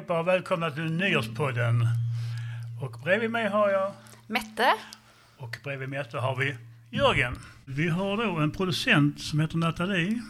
Allihopa och välkomna till Nyårspodden. Och bredvid mig har jag, Mette. och bredvid Mette har vi Jörgen. Vi har då en producent som heter Nathalie.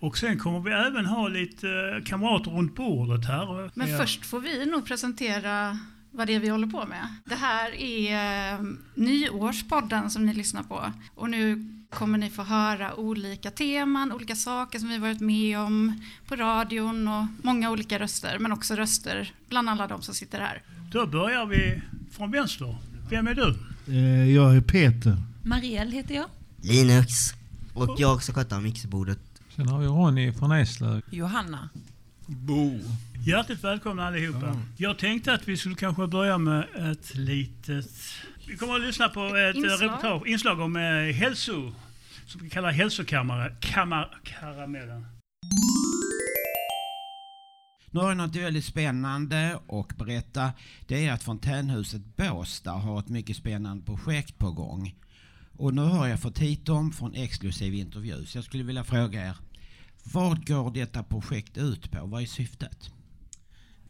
Och sen kommer vi även ha lite kamrater runt bordet här. Men Ja. först får vi nog presentera vad det är vi håller på med. Det här är eh, nyårspodden som ni lyssnar på. Och nu kommer ni få höra olika teman, olika saker som vi varit med om på radion och många olika röster, men också röster bland alla de som sitter här. Då börjar vi från vänster. Vem är du? Eh, Jag är Peter. Marielle heter jag. Linux. Och jag ska sköta mixerbordet. Sen har vi Ronny från Eslöv. Johanna. Bo. Hjärtligt välkomna allihopa. Jag tänkte att vi skulle kanske börja med ett litet... Vi kommer att lyssna på ett Inslag. inslag, reportage, inslag om eh, hälso... Som vi kallar hälsokammare... Kammar, karamellen. Nu har jag något väldigt spännande att berätta. Det är att Fontänhuset Båstad har ett mycket spännande projekt på gång. Och nu har jag fått hit dem från exklusiv intervju. Så jag skulle vilja fråga er. Vad går detta projekt ut på? Vad är syftet?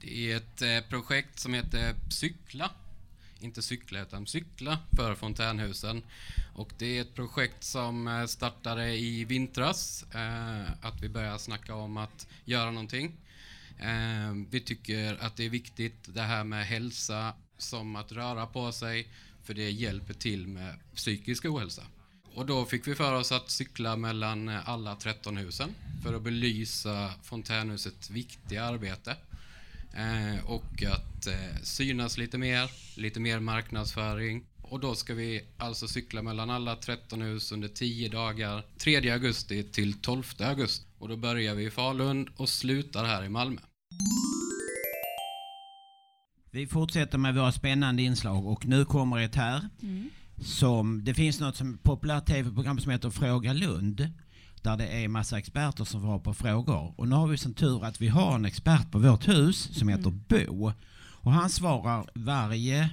Det är ett eh, projekt som heter Cykla. Inte cykla, utan cykla för fontänhusen. Och det är ett projekt som eh, startade i vintras. Eh, att vi börjar snacka om att göra någonting. Eh, vi tycker att det är viktigt det här med hälsa som att röra på sig. För det hjälper till med psykisk ohälsa. Och då fick vi för oss att cykla mellan alla 13 husen för att belysa fontänhusets viktiga arbete. Eh, och att eh, synas lite mer, lite mer marknadsföring. Och då ska vi alltså cykla mellan alla 13 hus under 10 dagar, 3 augusti till 12 augusti. Och då börjar vi i Falun och slutar här i Malmö. Vi fortsätter med våra spännande inslag och nu kommer ett här. Som, det finns något som populärt tv-program som heter Fråga Lund. Där det är massa experter som får på frågor. Och nu har vi som tur att vi har en expert på vårt hus som heter Bo. Och han svarar varje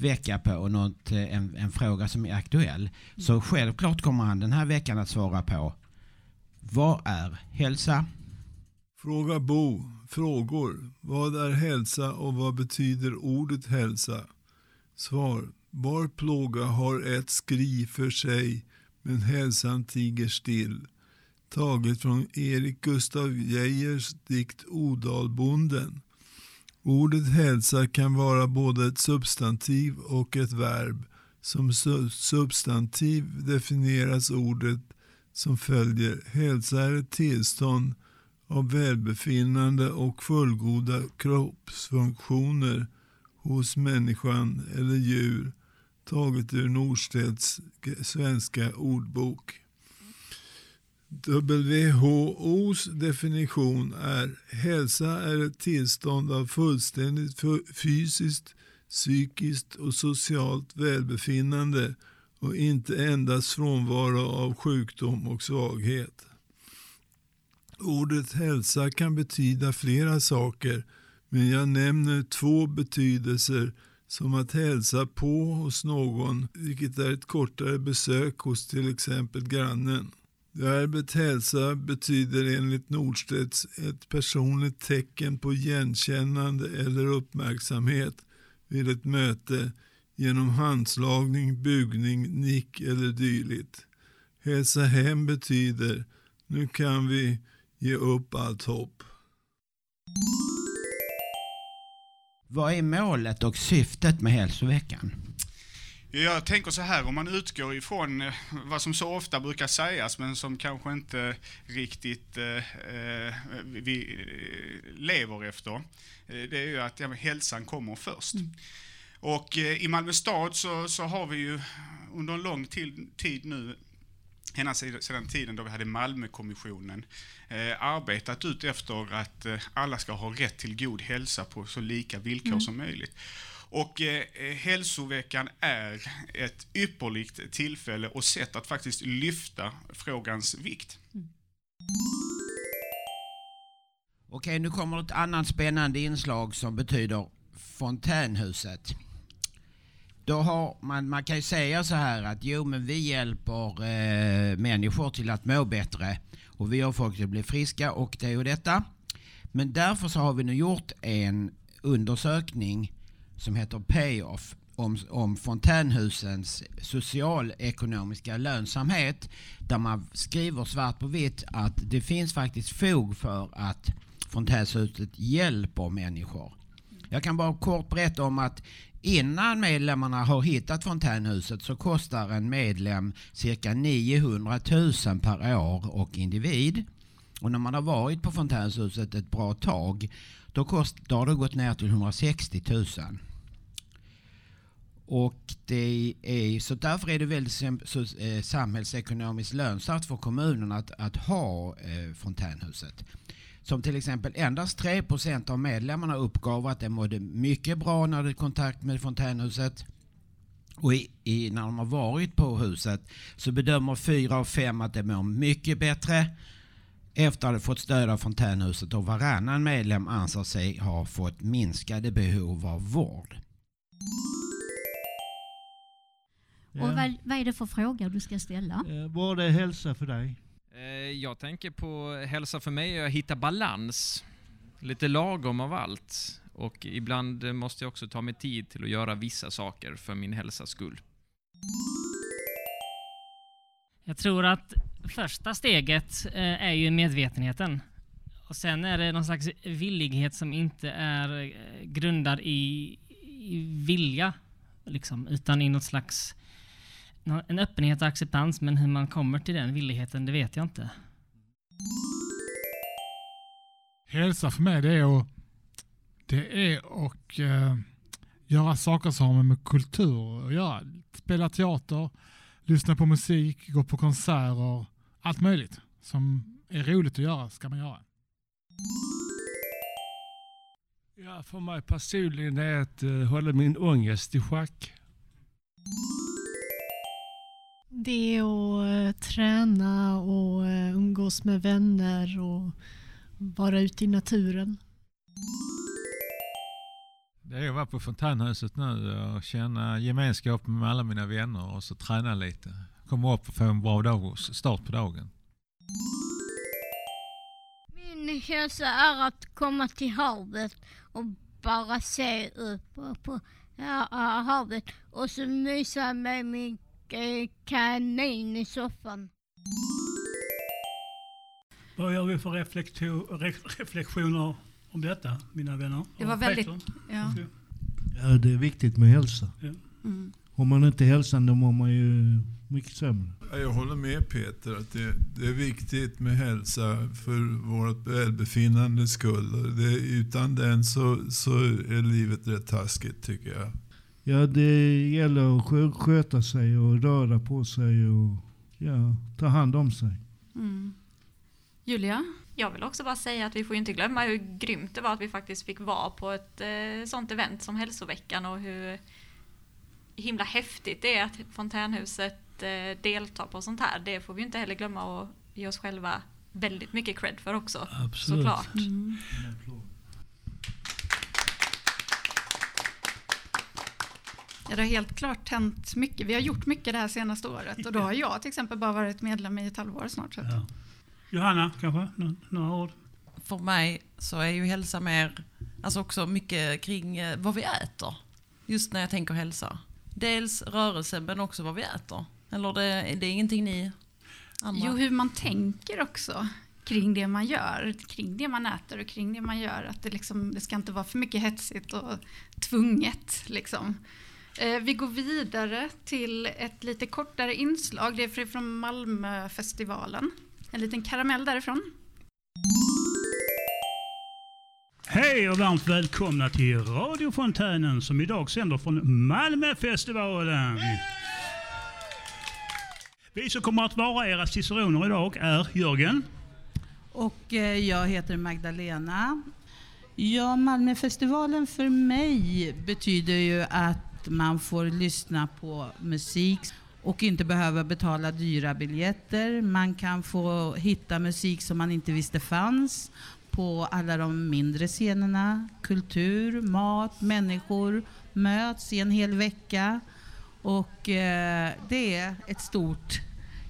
vecka på något, eh, en, en fråga som är aktuell. Så självklart kommer han den här veckan att svara på Vad är hälsa? Fråga Bo. Frågor. Vad är hälsa och vad betyder ordet hälsa? Svar. Var plåga har ett skri för sig men hälsan tiger still. Taget från Erik Gustav Geijers dikt Odalbonden. Ordet hälsa kan vara både ett substantiv och ett verb. Som substantiv definieras ordet som följer. Hälsa är ett tillstånd av välbefinnande och fullgoda kroppsfunktioner hos människan eller djur taget ur Norstedts svenska ordbok. WHOs definition är hälsa är ett tillstånd av fullständigt fysiskt, psykiskt och socialt välbefinnande och inte endast frånvaro av sjukdom och svaghet. Ordet hälsa kan betyda flera saker men jag nämner två betydelser som att hälsa på hos någon vilket är ett kortare besök hos till exempel grannen. Verbet hälsa betyder enligt Nordstedts ett personligt tecken på igenkännande eller uppmärksamhet vid ett möte genom handslagning, bugning, nick eller dylikt. Hälsa hem betyder nu kan vi ge upp allt hopp. Vad är målet och syftet med hälsoveckan? Jag tänker så här, om man utgår ifrån eh, vad som så ofta brukar sägas men som kanske inte riktigt eh, eh, vi eh, lever efter. Det är ju att ja, hälsan kommer först. Och eh, i Malmö stad så, så har vi ju under en lång tid, tid nu ända sedan tiden då vi hade Malmökommissionen eh, arbetat ut efter att eh, alla ska ha rätt till god hälsa på så lika villkor som möjligt. Och eh, eh, hälsoveckan är ett ypperligt tillfälle och sätt att faktiskt lyfta frågans vikt. Okej, nu kommer ett annat spännande inslag som betyder fontänhuset. Då har man, man kan ju säga så här att jo men vi hjälper eh, människor till att må bättre och vi har folk till att bli friska och det och detta. Men därför så har vi nu gjort en undersökning som heter Payoff om, om fontänhusens socialekonomiska lönsamhet där man skriver svart på vitt att det finns faktiskt fog för att fontänhuset hjälper människor. Jag kan bara kort berätta om att innan medlemmarna har hittat fontänhuset så kostar en medlem cirka 900 000 per år och individ. Och när man har varit på fontänhuset ett bra tag då, kost, då har det gått ner till 160 000. Och det är, så därför är det väldigt så, eh, samhällsekonomiskt lönsamt för kommunen att, att ha eh, fontänhuset. Som till exempel endast 3% av medlemmarna uppgav att de mådde mycket bra när de hade kontakt med fontänhuset. Och i, i, när de har varit på huset så bedömer fyra av fem att de mår mycket bättre efter att ha fått stöd av fontänhuset och varannan medlem anser sig ha fått minskade behov av vård. Och vad, vad är det för frågor du ska ställa? Eh, vad är hälsa för dig? Eh, jag tänker på hälsa för mig är att hitta balans. Lite lagom av allt. Och ibland måste jag också ta mig tid till att göra vissa saker för min hälsas skull. Jag tror att första steget eh, är ju medvetenheten. Och sen är det någon slags villighet som inte är eh, grundad i, i vilja, liksom, utan i något slags en öppenhet och acceptans, men hur man kommer till den villigheten, det vet jag inte. Hälsa för mig, det är att, det är att uh, göra saker som har med kultur att göra. Spela teater, lyssna på musik, gå på konserter, allt möjligt som är roligt att göra ska man göra. Ja, för mig personligen är det att uh, hålla min ångest i schack. Det är att uh, träna och uh, umgås med vänner och vara ute i naturen. Det är att vara på fontänhuset nu och känna gemenskap med alla mina vänner och så träna lite. Komma upp och få en bra dag, start på dagen. Min hälsa är att komma till havet och bara se upp på havet och så mysa med min kanin i soffan. Vad gör vi för reflektioner om detta, mina vänner? Det var väldigt... Ja. ja, det är viktigt med hälsa. Ja. Mm. Om man inte är hälsan då mår man ju mycket sämre. Jag håller med Peter att det, det är viktigt med hälsa för vårt välbefinnande skull. Det, utan den så, så är livet rätt taskigt tycker jag. Ja, det gäller att sköta sig och röra på sig och ja, ta hand om sig. Mm. Julia? Jag vill också bara säga att vi får inte glömma hur grymt det var att vi faktiskt fick vara på ett eh, sånt event som hälsoveckan och hur himla häftigt det är att fontänhuset eh, deltar på sånt här. Det får vi inte heller glömma och ge oss själva väldigt mycket cred för också. Absolut. Såklart. Mm. Ja, det har helt klart hänt mycket. Vi har gjort mycket det här senaste året och då har jag till exempel bara varit medlem i ett halvår snart. Så. Ja. Johanna, kanske? Nå några ord? För mig så är ju hälsa mer, alltså också mycket kring eh, vad vi äter. Just när jag tänker hälsa. Dels rörelse men också vad vi äter. Eller det, det är ingenting ni andra? Jo, hur man tänker också kring det man gör, kring det man äter och kring det man gör. Att det, liksom, det ska inte vara för mycket hetsigt och tvunget. Liksom. Eh, vi går vidare till ett lite kortare inslag. Det är från Malmöfestivalen. En liten karamell därifrån. Hej och varmt välkomna till radiofontänen som idag sänder från Malmöfestivalen. Vi som kommer att vara era ciceroner idag är Jörgen. Och eh, jag heter Magdalena. Ja, Malmöfestivalen för mig betyder ju att man får lyssna på musik och inte behöva betala dyra biljetter. Man kan få hitta musik som man inte visste fanns på alla de mindre scenerna. Kultur, mat, människor möts i en hel vecka. Och eh, det är ett stort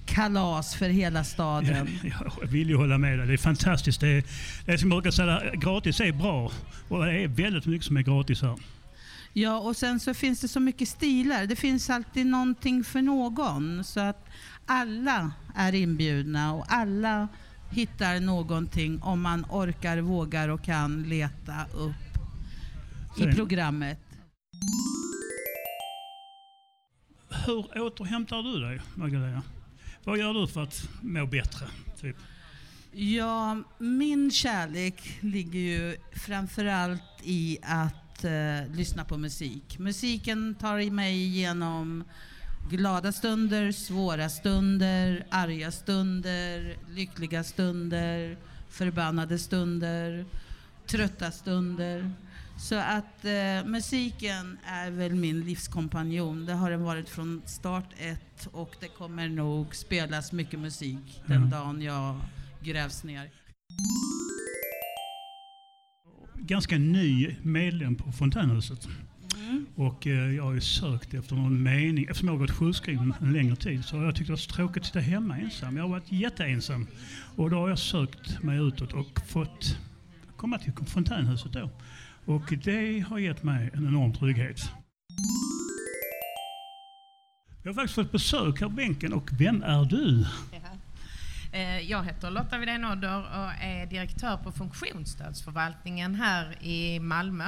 kalas för hela staden. Jag vill ju hålla med dig. Det är fantastiskt. Det är, det är som jag brukar säga, gratis är bra. Och det är väldigt mycket som är gratis här. Ja, och sen så finns det så mycket stilar. Det finns alltid någonting för någon. Så att alla är inbjudna och alla hittar någonting om man orkar, vågar och kan leta upp i programmet. Hur återhämtar du dig, Magdalena? Vad gör du för att må bättre? Typ? Ja, min kärlek ligger ju framförallt i att eh, lyssna på musik. Musiken tar mig igenom glada stunder, svåra stunder, arga stunder, lyckliga stunder, förbannade stunder, trötta stunder. Så att eh, musiken är väl min livskompanjon. Det har den varit från start ett och det kommer nog spelas mycket musik den Mm. dagen jag grävs ner. Ganska ny medlem på Fontänhuset. Mm. Och eh, jag har ju sökt efter någon mening. Eftersom jag har gått sjukskriven en längre tid så har jag tyckt det var så tråkigt att sitta hemma ensam. Jag har varit jätteensam. Och då har jag sökt mig utåt och fått komma till Fontänhuset då. Och det har gett mig en enorm trygghet. Jag har faktiskt fått besök här på bänken och vem är du? Eh, Jag heter Lotta Widén Odder och är direktör på funktionsstödsförvaltningen här i Malmö.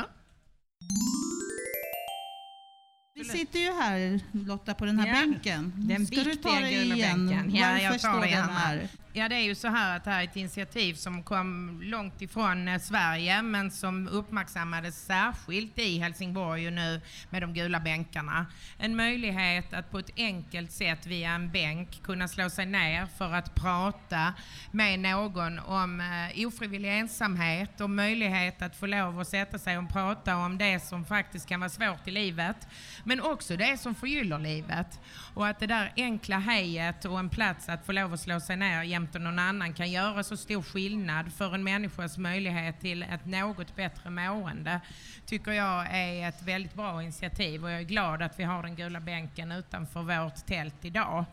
Vi sitter ju här Lotta på den här Ja, bänken. Den Ska du ta gula igen? bänken. Ja, Varför jag står tar det den här? Ja, det är ju så här att det här är ett initiativ som kom långt ifrån eh, Sverige men som uppmärksammades särskilt i Helsingborg och nu med de gula bänkarna. En möjlighet att på ett enkelt sätt via en bänk kunna slå sig ner för att prata med någon om eh, ofrivillig ensamhet och möjlighet att få lov att sätta sig och prata om det som faktiskt kan vara svårt i livet men också det som förgyller livet. Och att det där enkla hejet och en plats att få lov att slå sig ner och någon annan kan göra så stor skillnad för en människas möjlighet till ett något bättre mående tycker jag är ett väldigt bra initiativ och jag är glad att vi har den gula bänken utanför vårt tält idag.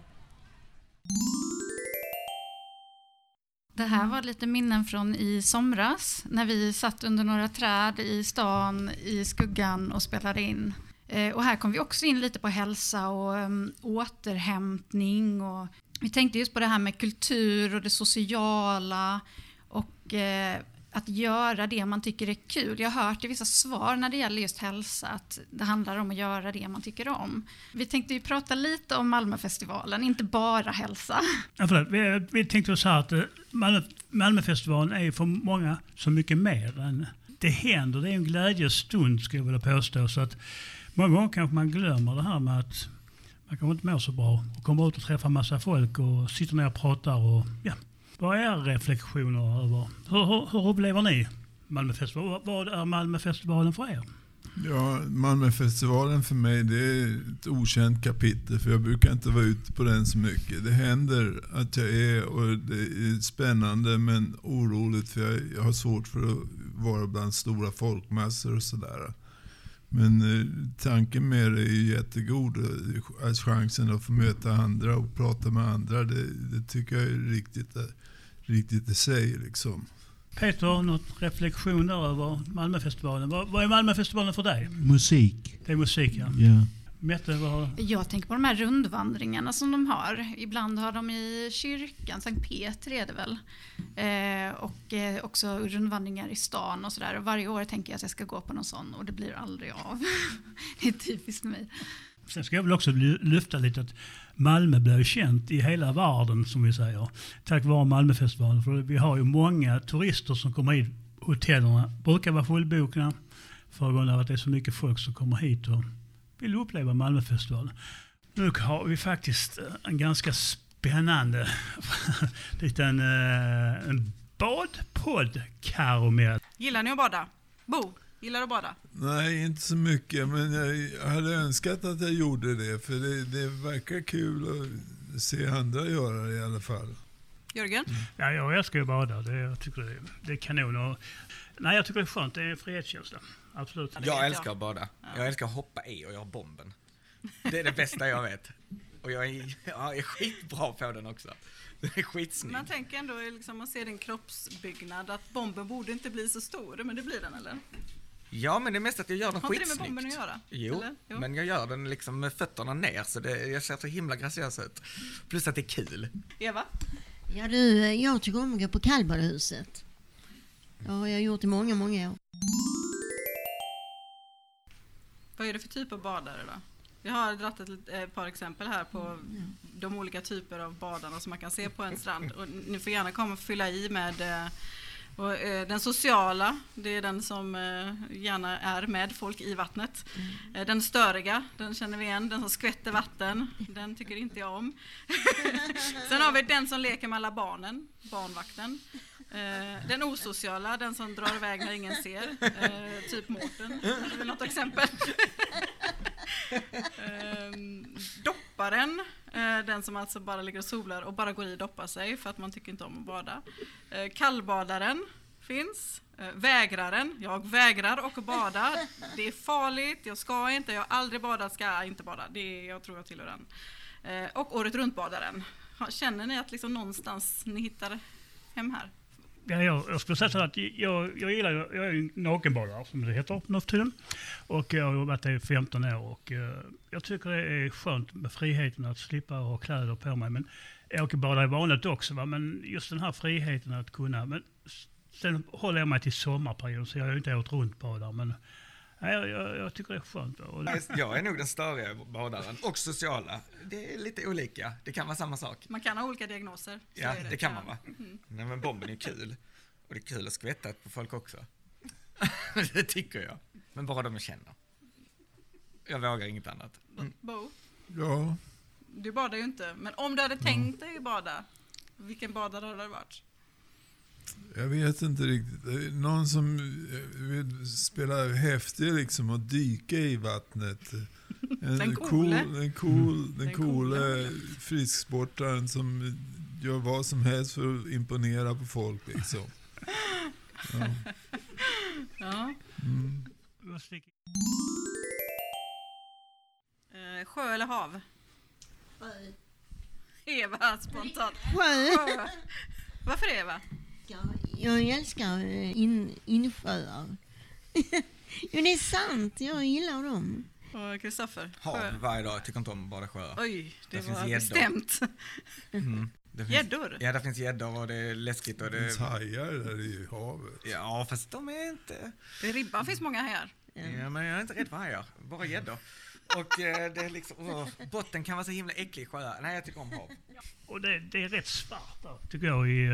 Det här var lite minnen från i somras när vi satt under några träd i stan i skuggan och spelade in. Eh, och här kom vi också in lite på hälsa och um, återhämtning. Och vi tänkte just på det här med kultur och det sociala och eh, att göra det man tycker är kul. Jag har hört i vissa svar när det gäller just hälsa att det handlar om att göra det man tycker om. Vi tänkte ju prata lite om Malmöfestivalen, inte bara hälsa. Ja, förlåt. Vi, vi tänkte så här att eh, Malmö, Malmöfestivalen är för många så mycket mer än det händer. Det är en glädjestund skulle jag vilja påstå. Så att många gånger kanske man glömmer det här med att man kanske inte mår så bra och kommer ut och träffar massa folk och sitter ner och pratar. Och, ja. Vad är era reflektioner över, hur, hur, hur upplever ni Malmöfestivalen? Vad- är Malmöfestivalen för er? Ja, Malmöfestivalen för mig det är ett okänt kapitel för jag brukar inte vara ute på den så mycket. Det händer att jag är och det är spännande men oroligt för jag, jag har svårt för att vara bland stora folkmassor och sådär. Men eh, tanken med det är ju jättegod. eh, Chansen att få möta andra och prata med andra, det, det tycker jag är riktigt, eh, riktigt i sig. Liksom. Peter, något reflektion där över Malmöfestivalen? Vad, vad är Malmöfestivalen för dig? Musik. Det är musik ja. Ja. Mette, vad... Jag tänker på de här rundvandringarna som de har. Ibland har de i kyrkan, Sankt Peter är det väl. Eh, och eh, också rundvandringar i stan och sådär. Varje år tänker jag att jag ska gå på någon sån och det blir aldrig av. det är typiskt mig. Sen ska jag väl också ly- lyfta lite att Malmö blir ju känt i hela världen som vi säger. Tack vare Malmöfestivalen. För vi har ju många turister som kommer hit. Hotellerna brukar vara fullbokade. För grund av att det är så mycket folk som kommer hit och vill uppleva Malmöfestivalen. Nu har vi faktiskt eh, en ganska spännande liten eh, en badpodd, Karamell. Gillar ni att bada? Bo, gillar du att bada? Nej, inte så mycket. Men jag hade önskat att jag gjorde det. För det, det verkar kul att se andra göra det i alla fall. Jörgen? Ja, jag älskar ju att bada. Det, jag tycker det, det är kanon. Och, nej, jag tycker det är skönt. Det är en frihetskänsla. Absolut. Jag älskar att bada. Jag älskar att hoppa i och göra bomben. Det är det bästa jag vet. Och jag är, jag är skitbra på den också. Den är skitsnygg. Man tänker ändå, liksom, man ser din kroppsbyggnad, att bomben borde inte bli så stor, men det blir den eller? Ja, men det är mest att jag gör den Har inte det med skitsnyggt. bomben att göra? Jo? Jo. men jag gör den liksom med fötterna ner så det, jag ser så himla graciös ut. Plus att det är kul. Eva? Ja du, jag tycker om att gå på kallbadehuset. Det har jag gjort i många, många år. Vad är det för typ av badare då? Jag har dragit ett, ett par exempel här på de olika typer av badarna som man kan se på en strand. Och ni får gärna komma och fylla i med eh, och, eh, den sociala, det är den som eh, gärna är med folk i vattnet. Eh, Den störiga, den känner vi igen. Den som skvätter vatten, den tycker inte jag om. Sen har vi den som leker med alla barnen, barnvakten. Eh, Den osociala, den som drar iväg när ingen ser. Eh, Typ Mårten, något exempel? Ehm, dopparen, Eh, den som alltså bara ligger och solar och bara går i och doppar sig för att man tycker inte om att bada. Eh, kallbadaren finns. Eh, vägraren, jag vägrar att bada. Det är farligt, jag ska inte, jag har aldrig badat, ska inte bada. Det är, jag tror jag tillhör den. Och året runt-badaren. Känner ni att liksom någonstans ni hittar hem här? Ja, jag, jag skulle säga så att jag, jag gillar, jag är ju nakenbadare som det heter nu för tiden. Och jag har jobbat det i 15 år och eh, jag tycker det är skönt med friheten att slippa ha kläder på mig. Men jag åker bada i vanligt också, va? men just den här friheten att kunna. Men sen håller jag mig till sommarperioden så jag är ju inte året runt badare. Men jag, jag, jag tycker det är skönt. det, Jag är nog den störiga badaren och sociala. Det är lite olika. Det kan vara samma sak. Man kan ha olika diagnoser. Ja, är det kan man va? Mhm. Nej men bomben är kul. Och det är kul att skvätta på folk också. det tycker jag. Men bara de jag känner. Jag vågar inget annat. Mm. Bo, Ja, du badar ju inte, men om du hade tänkt dig bada, vilken badare hade det varit? Jag vet inte riktigt. Någon som eh, vill spela häftig liksom och dyka i vattnet. En Den cool, coole. den cool, den Den coole frisksportaren som gör vad som helst för att imponera på folk liksom. Ja. Ja. Mm. Eh, sjö eller hav? Eva, spontant. Sjö. Varför Eva? Jag älskar eh, in, insjöar. jo, det är sant. Jag gillar dem. Och Kristoffer? Hav varje dag. Jag tycker inte om bada sjöar. Oj, det Där finns var gäddor. bestämt. Mm. Gäddor? Ja, det finns gäddor och det är läskigt och Det det... finns hajar där i havet. Ja, fast de är inte... Det är ribban finns många här. Ja, men jag är inte rädd för hajar. Bara gäddor. Och eh, det är liksom... åh, botten kan vara så himla äcklig i sjöar. Nej, jag tycker om hav. och det, det är rätt svart där, tycker jag, i,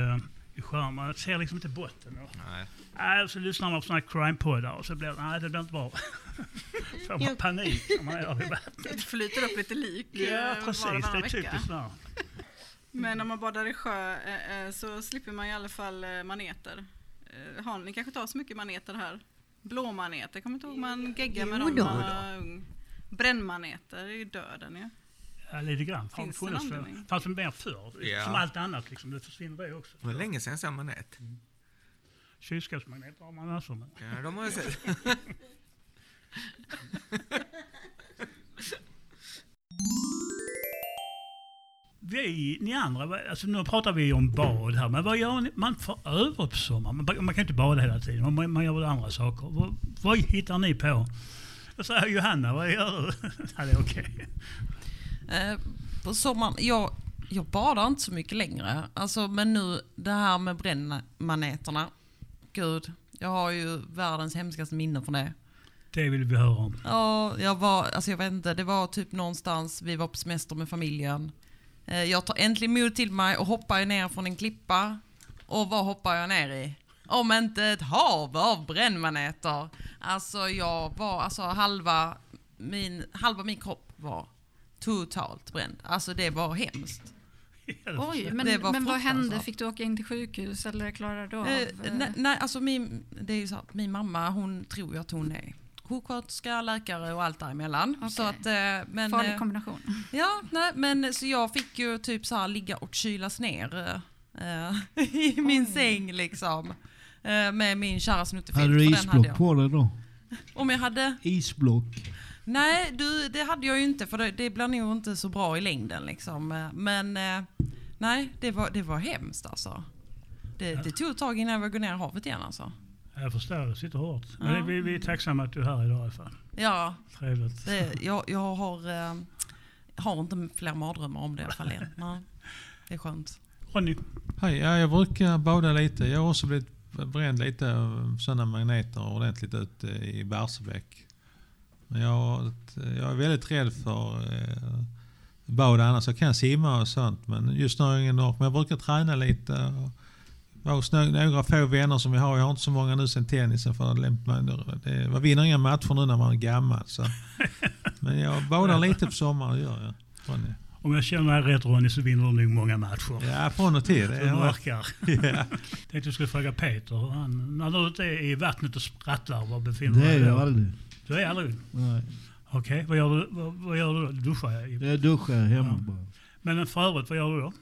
eh, i sjön. Man ser liksom inte botten. Och, Nej. nej, så lyssnar man på sådana här crime-poddar och så blir det, nej det blir inte bra. Får man panik när man är i vattnet. Det flyter upp lite lik eh, Ja, och precis. Det är typiskt där. Men om man badar i sjö eh, eh, så slipper man i alla fall eh, maneter. Eh, Har ni kanske tar så mycket maneter här? Blåmaneter, kommer inte ihåg man geggar med Jo dem när man var ung. Brännmaneter är ju döden ju. Ja, lite grann. Finns det funnits för, fanns det mer förr. Ja. Som allt annat liksom. Det försvinner det också. Det var länge sedan jag såg manet. Kylskåpsmagneter har man massor med. Ja, de har jag sett. Vi, ni andra, alltså nu pratar vi om bad här, men vad gör ni? Man får över på sommaren. Man, man kan inte bada hela tiden, man, man gör väl andra saker. Vad, vad hittar ni på? Jag säger Johanna, vad gör du? ja, det är okej. Eh, på sommaren, jag, jag badar inte så mycket längre. Alltså, men nu det här med brännmaneterna. Gud, jag har ju världens hemskaste minne från det. Det vill vi höra om. Ja, jag var, alltså jag vet inte, det var typ någonstans, vi var på semester med familjen. Eh, Jag tar äntligen mod till mig och hoppar ner från en klippa. Och vad hoppar jag ner i? Om inte ett hav av brännmaneter. Alltså jag var, alltså halva min, halva min kropp var totalt bränd. Alltså det var hemskt. Oj, men, Det var men vad hände? Fick du åka in till sjukhus eller klarade du av? Eh, eh, nej, nej, alltså min, det är ju så att min mamma hon tror ju att hon är sjuksköterska, läkare och allt däremellan. Så att, eh, men, Farlig eh, kombination. Ja, nej, men så jag fick ju typ så här ligga och kylas ner eh, i min säng liksom. Eh, med min kära snuttefilt. Hade du hade isblock jag. på dig då? Om jag hade? Isblock. Nej, du, det hade jag ju inte för det, det blir nog inte så bra i längden liksom. Men eh, nej, det var, det var hemskt alltså. Det, det tog ett tag innan jag vågade gå ner i havet igen alltså. Jag förstår, det sitter hårt. Ja. Men vi, vi är tacksamma att du är här idag i alla fall. Ja, Trevligt. det, jag, jag har, eh, har inte fler mardrömmar om det i alla fall än. Nej, det är skönt. Ronny? Hej, ja, jag brukar bada lite. Jag har också blivit bränd lite av sådana magneter ordentligt ute i Barsebäck. Men jag, jag är väldigt rädd för eh, bad annars. Jag kan simma och sånt men just nu har jag ingen ork. Men jag brukar träna lite. Och vara hos nå- några få vänner som vi har. Jag har inte så många nu sen tennisen. För det, man, det, man vinner inga matcher nu när man är gammal. Så. Men jag badar lite på sommaren, gör jag. Ronny. Om jag känner dig rätt Ronny så vinner du nog många matcher. Ja, från och till. Det är- verkar. Ja. Tänkte jag skulle fråga Peter, han, när du är i vattnet och sprattlar, var befinner Det du är dig jag då? aldrig. Du är aldrig? Nej. Okej, vad, gör du, vad, vad gör du då? Duschar jag? Jag duschar hemma bara. Men för övrigt, vad gör du då?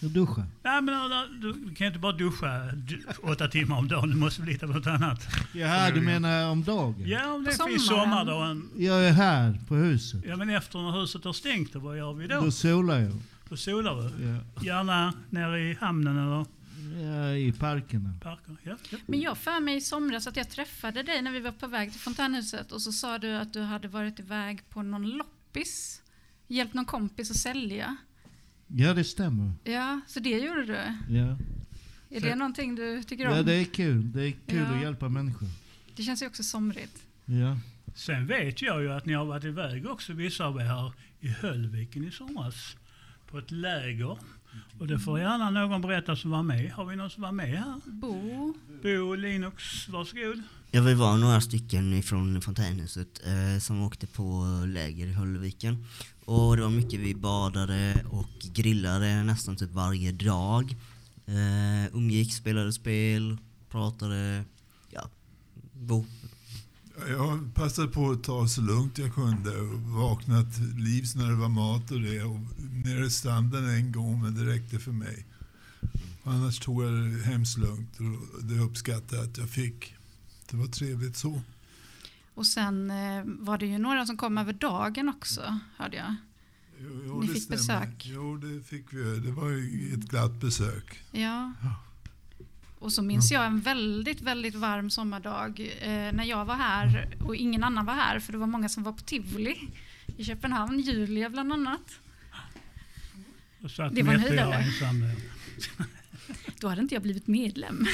Jag duschar. Nej, men du, du kan inte bara duscha du, åtta timmar om dagen. Du måste väl hitta på något annat. Jaha, du menar om dagen? Ja, om det På finns sommardagen. Jag är här på huset. Ja, men efter när huset har stängt, då, vad gör vi då? Då solar jag. Då solar du? Ja. Gärna nere i hamnen eller Ja, i parkerna. parker? Ja, ja. Men jag för mig i somras att jag träffade dig när vi var på väg till fontänhuset och så sa du att du hade varit iväg på någon loppis. Hjälpt någon kompis att sälja. Ja, det stämmer. Ja, så det gjorde du. Ja. Är det någonting du tycker om? Ja, det är kul. Det är kul Ja. att hjälpa människor. Det känns ju också somrigt. Ja. Sen vet jag ju att ni har varit iväg också, vissa av er här, i Höllviken i somras. På ett läger. Och det får gärna någon berätta som var med. Har vi någon som var med här? Bo. Bo, Linux, varsågod. Ja, vi var några stycken från fontänhuset eh, som åkte på läger i Höllviken. Och det var mycket vi badade och grillade nästan typ varje dag. Eh, umgicks, spelade spel, pratade, ja, bo. Jag passade på att ta så lugnt jag kunde och vaknat livs när det var mat och det. Och nere i stranden en gång, men det räckte för mig. Annars tog jag det hemskt lugnt och det uppskattade jag att jag fick. Det var trevligt så. Och sen eh, var det ju några som kom över dagen också, hörde jag. Jo, Ni det fick stämmer. besök. Jo, det fick vi. Det var ju ett glatt besök. Ja. Och så minns jag en väldigt, väldigt varm sommardag eh, när jag var här och ingen annan var här för det var många som var på Tivoli i Köpenhamn, Julia bland annat. Det var en höjdare. Då hade inte jag blivit medlem.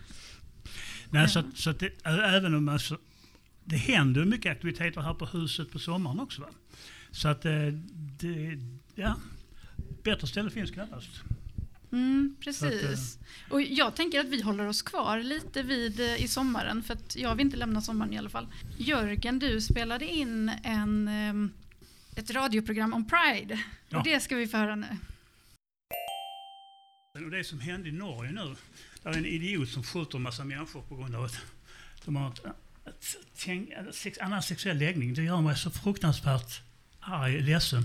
Nej, så, så det, även om alltså, det händer mycket aktiviteter här på huset på sommaren också. Va? Så att eh, det, ja, bättre ställe finns knappast. Mm, Så att, eh, precis. Och jag tänker att vi håller oss kvar lite vid eh, i sommaren för att jag vill inte lämna sommaren i alla fall. Jörgen, du spelade in en, ehm, ett radioprogram om Pride Ja. och det ska vi få höra nu. Och det som hände i Norge nu, där är en idiot som skjuter en massa människor på grund av att de har ett, ett, annan sexuell läggning. Det gör mig så fruktansvärt arg, ledsen.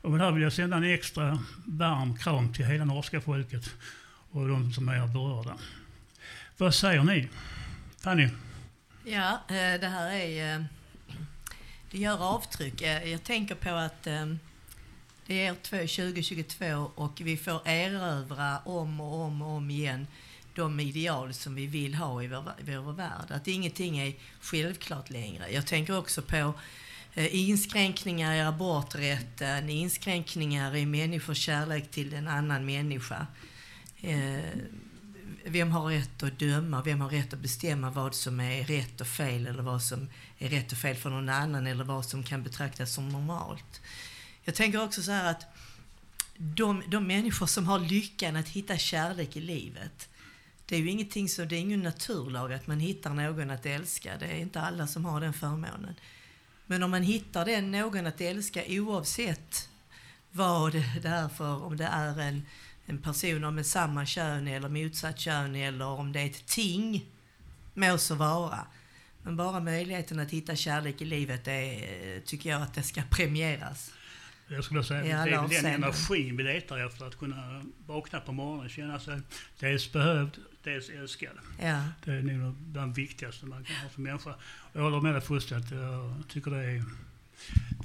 Och med det här vill jag sända en extra varm kram till hela norska folket och de som är berörda. Vad säger ni? Fanny? Ja, eh, det här är... Eh, det gör avtryck. Eh, jag tänker på att det är 2022 och vi får erövra om och om och om igen de ideal som vi vill ha i vår, vår värld. Att ingenting är självklart längre. Jag tänker också på Eh, inskränkningar i aborträtten, inskränkningar i människors kärlek till en annan människa. Eh, vem har rätt att döma? Vem har rätt att bestämma vad som är rätt och fel eller vad som är rätt och fel för någon annan eller vad som kan betraktas som normalt? Jag tänker också så här att de, de människor som har lyckan att hitta kärlek i livet, det är ju ingenting som, det är ingen naturlag att man hittar någon att älska. Det är inte alla som har den förmånen. Men om man hittar den någon att älska oavsett vad det är för, om det är en, en person med samma kön eller motsatt kön eller om det är ett ting, må så vara. Men bara möjligheten att hitta kärlek i livet, det tycker jag att det ska premieras. Jag skulle säga alla det är den avseenden. energin vi letar efter. Att kunna vakna på morgonen och känna sig dels behövd, dels älskad. Ja. Det är nog bland det viktigaste man kan ha som människa. Jag håller med dig fullständigt. Jag tycker det är...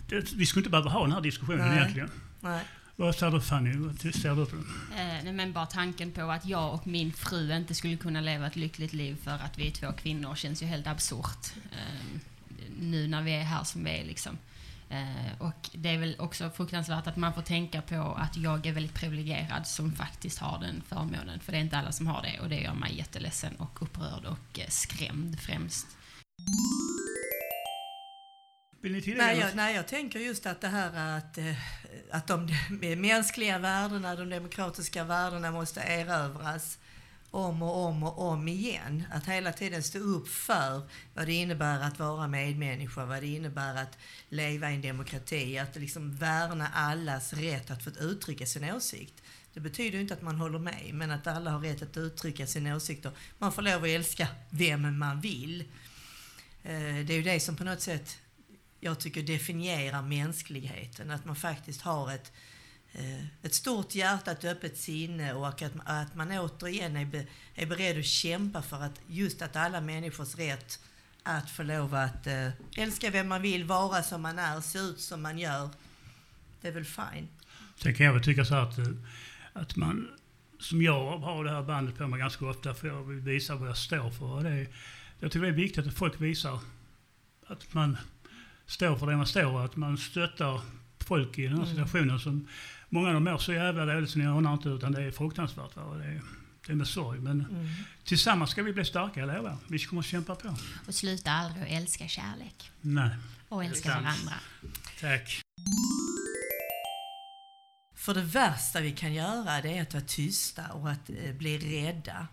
Det, vi skulle inte behöva ha den här diskussionen Nej. egentligen. Nej. Vad säger du Fanny? Vad ser du på det? Eh, men bara tanken på att jag och min fru inte skulle kunna leva ett lyckligt liv för att vi är två kvinnor känns ju helt absurt. Eh, nu när vi är här som vi är liksom. Eh, och det är väl också fruktansvärt att man får tänka på att jag är väldigt privilegierad som faktiskt har den förmånen. För det är inte alla som har det och det gör mig jätteledsen och upprörd och eh, skrämd främst. Vill ni tillägga Nej jag, nej, jag tänker just att det här att, eh, att de mänskliga värdena, de demokratiska värdena måste erövras om och om och om igen. Att hela tiden stå upp för vad det innebär att vara medmänniska, vad det innebär att leva i en demokrati, att liksom värna allas rätt att få uttrycka sin åsikt. Det betyder inte att man håller med, men att alla har rätt att uttrycka sina åsikter. Man får lov att älska vem man vill. Eh, det är ju det som på något sätt jag tycker definierar mänskligheten. Att man faktiskt har ett, ett stort hjärta, ett öppet sinne och att, att man återigen är, be, är beredd att kämpa för att just att alla människors rätt att få lov att eh, älska vem man vill, vara som man är, se ut som man gör. Det är väl fine. Sen kan jag väl tycka så att, eh, att man, som jag har det här bandet på mig ganska ofta, för jag vill visa vad jag står för. Det är, jag tycker det är viktigt att folk visar att man står för det man står att man stöttar folk i den här Mm. situationen. Som, många av dem mår så jävla dåligt så ni anar inte, utan det är fruktansvärt. Va? Det, är, det är med sorg. Men Mm. tillsammans ska vi bli starka, jag lovar. Vi kommer att kämpa på. Och sluta aldrig att älska kärlek. Nej. Och älska varandra. Tack. För det värsta vi kan göra det är att vara tysta och att eh, bli rädda.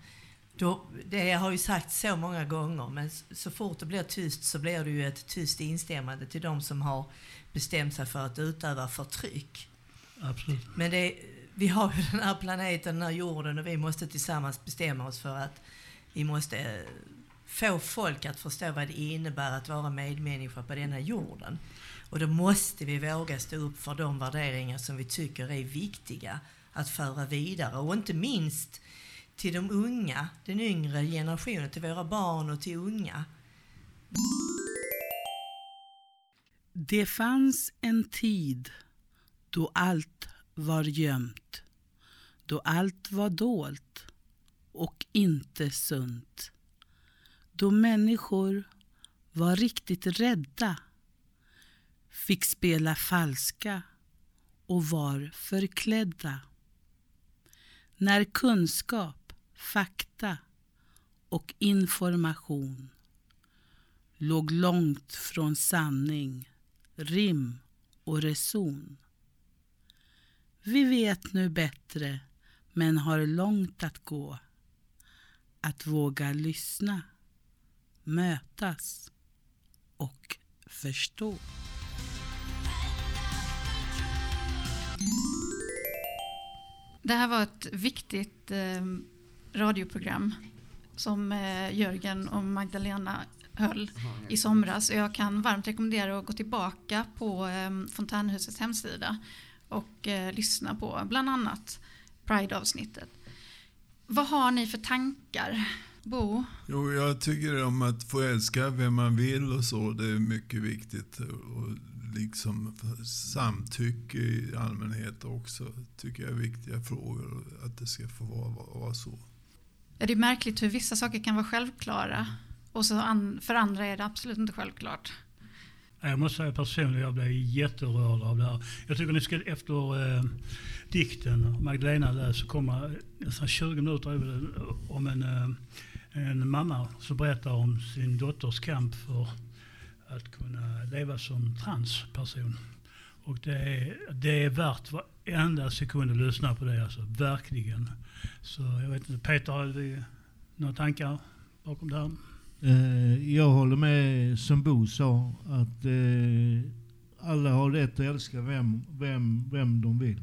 Då, det har ju sagt så många gånger, men så fort det blir tyst så blir det ju ett tyst instämmande till de som har bestämt sig för att utöva förtryck. Absolut. Men det, vi har ju den här planeten, den här jorden och vi måste tillsammans bestämma oss för att vi måste få folk att förstå vad det innebär att vara medmänniska på denna jorden. Och då måste vi våga stå upp för de värderingar som vi tycker är viktiga att föra vidare. Och inte minst till de unga, den yngre generationen, till våra barn och till unga. Det fanns en tid då allt var gömt, då allt var dolt och inte sunt. Då människor var riktigt rädda, fick spela falska och var förklädda. När kunskap, fakta och information låg långt från sanning, rim och reson. Vi vet nu bättre, men har långt att gå. Att våga lyssna, mötas och förstå. Det här var ett viktigt eh, radioprogram som eh, Jörgen och Magdalena höll i somras. Jag kan varmt rekommendera att gå tillbaka på eh, Fontänhusets hemsida och eh, lyssna på bland annat Pride-avsnittet. Vad har ni för tankar? Bo? Jo, jag tycker om att få älska vem man vill och så. Det är mycket viktigt. Och liksom samtycke i allmänhet också tycker jag är viktiga frågor. Att det ska få vara, vara så. Ja, det är märkligt hur vissa saker kan vara självklara och så an- för andra är det absolut inte självklart. Jag måste säga personligen, jag blev jätterörd av det här. Jag tycker ni ska efter eh, dikten Magdalena läser komma nästan 20 minuter över det, om en, eh, en mamma som berättar om sin dotters kamp för att kunna leva som transperson. Och det är, det är värt varenda sekund att lyssna på det, alltså verkligen. Så jag vet inte, Peter, har du några tankar bakom det här? Eh, Jag håller med som Bo sa, att eh, alla har rätt att älska vem, vem, vem de vill.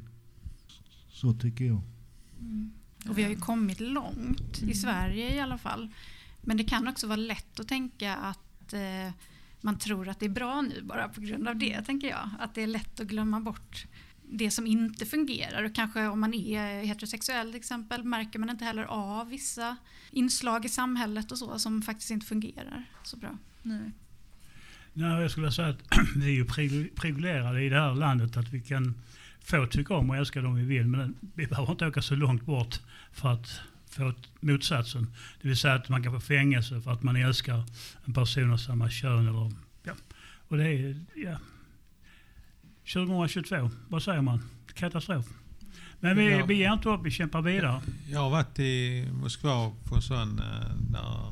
Så tycker jag. Och vi har ju kommit långt, Mm. i Sverige i alla fall. Men det kan också vara lätt att tänka att eh, man tror att det är bra nu bara på grund av det, tänker jag. Att det är lätt att glömma bort det som inte fungerar. Och kanske om man är heterosexuell till exempel märker man inte heller av vissa inslag i samhället och så som faktiskt inte fungerar så bra. Nej. Nej, jag skulle säga att vi är ju privilegierade i det här landet att vi kan få tycka om och älska dem vi vill. Men vi behöver inte åka så långt bort för att få motsatsen. Det vill säga att man kan få fängelse för att man älskar en person av samma kön. Eller, ja. Och det är, ja. 2022, vad säger man? Katastrof. Men vi, Ja. vi ger inte upp, vi kämpar vidare. Jag har varit i Moskva på en sån eh, där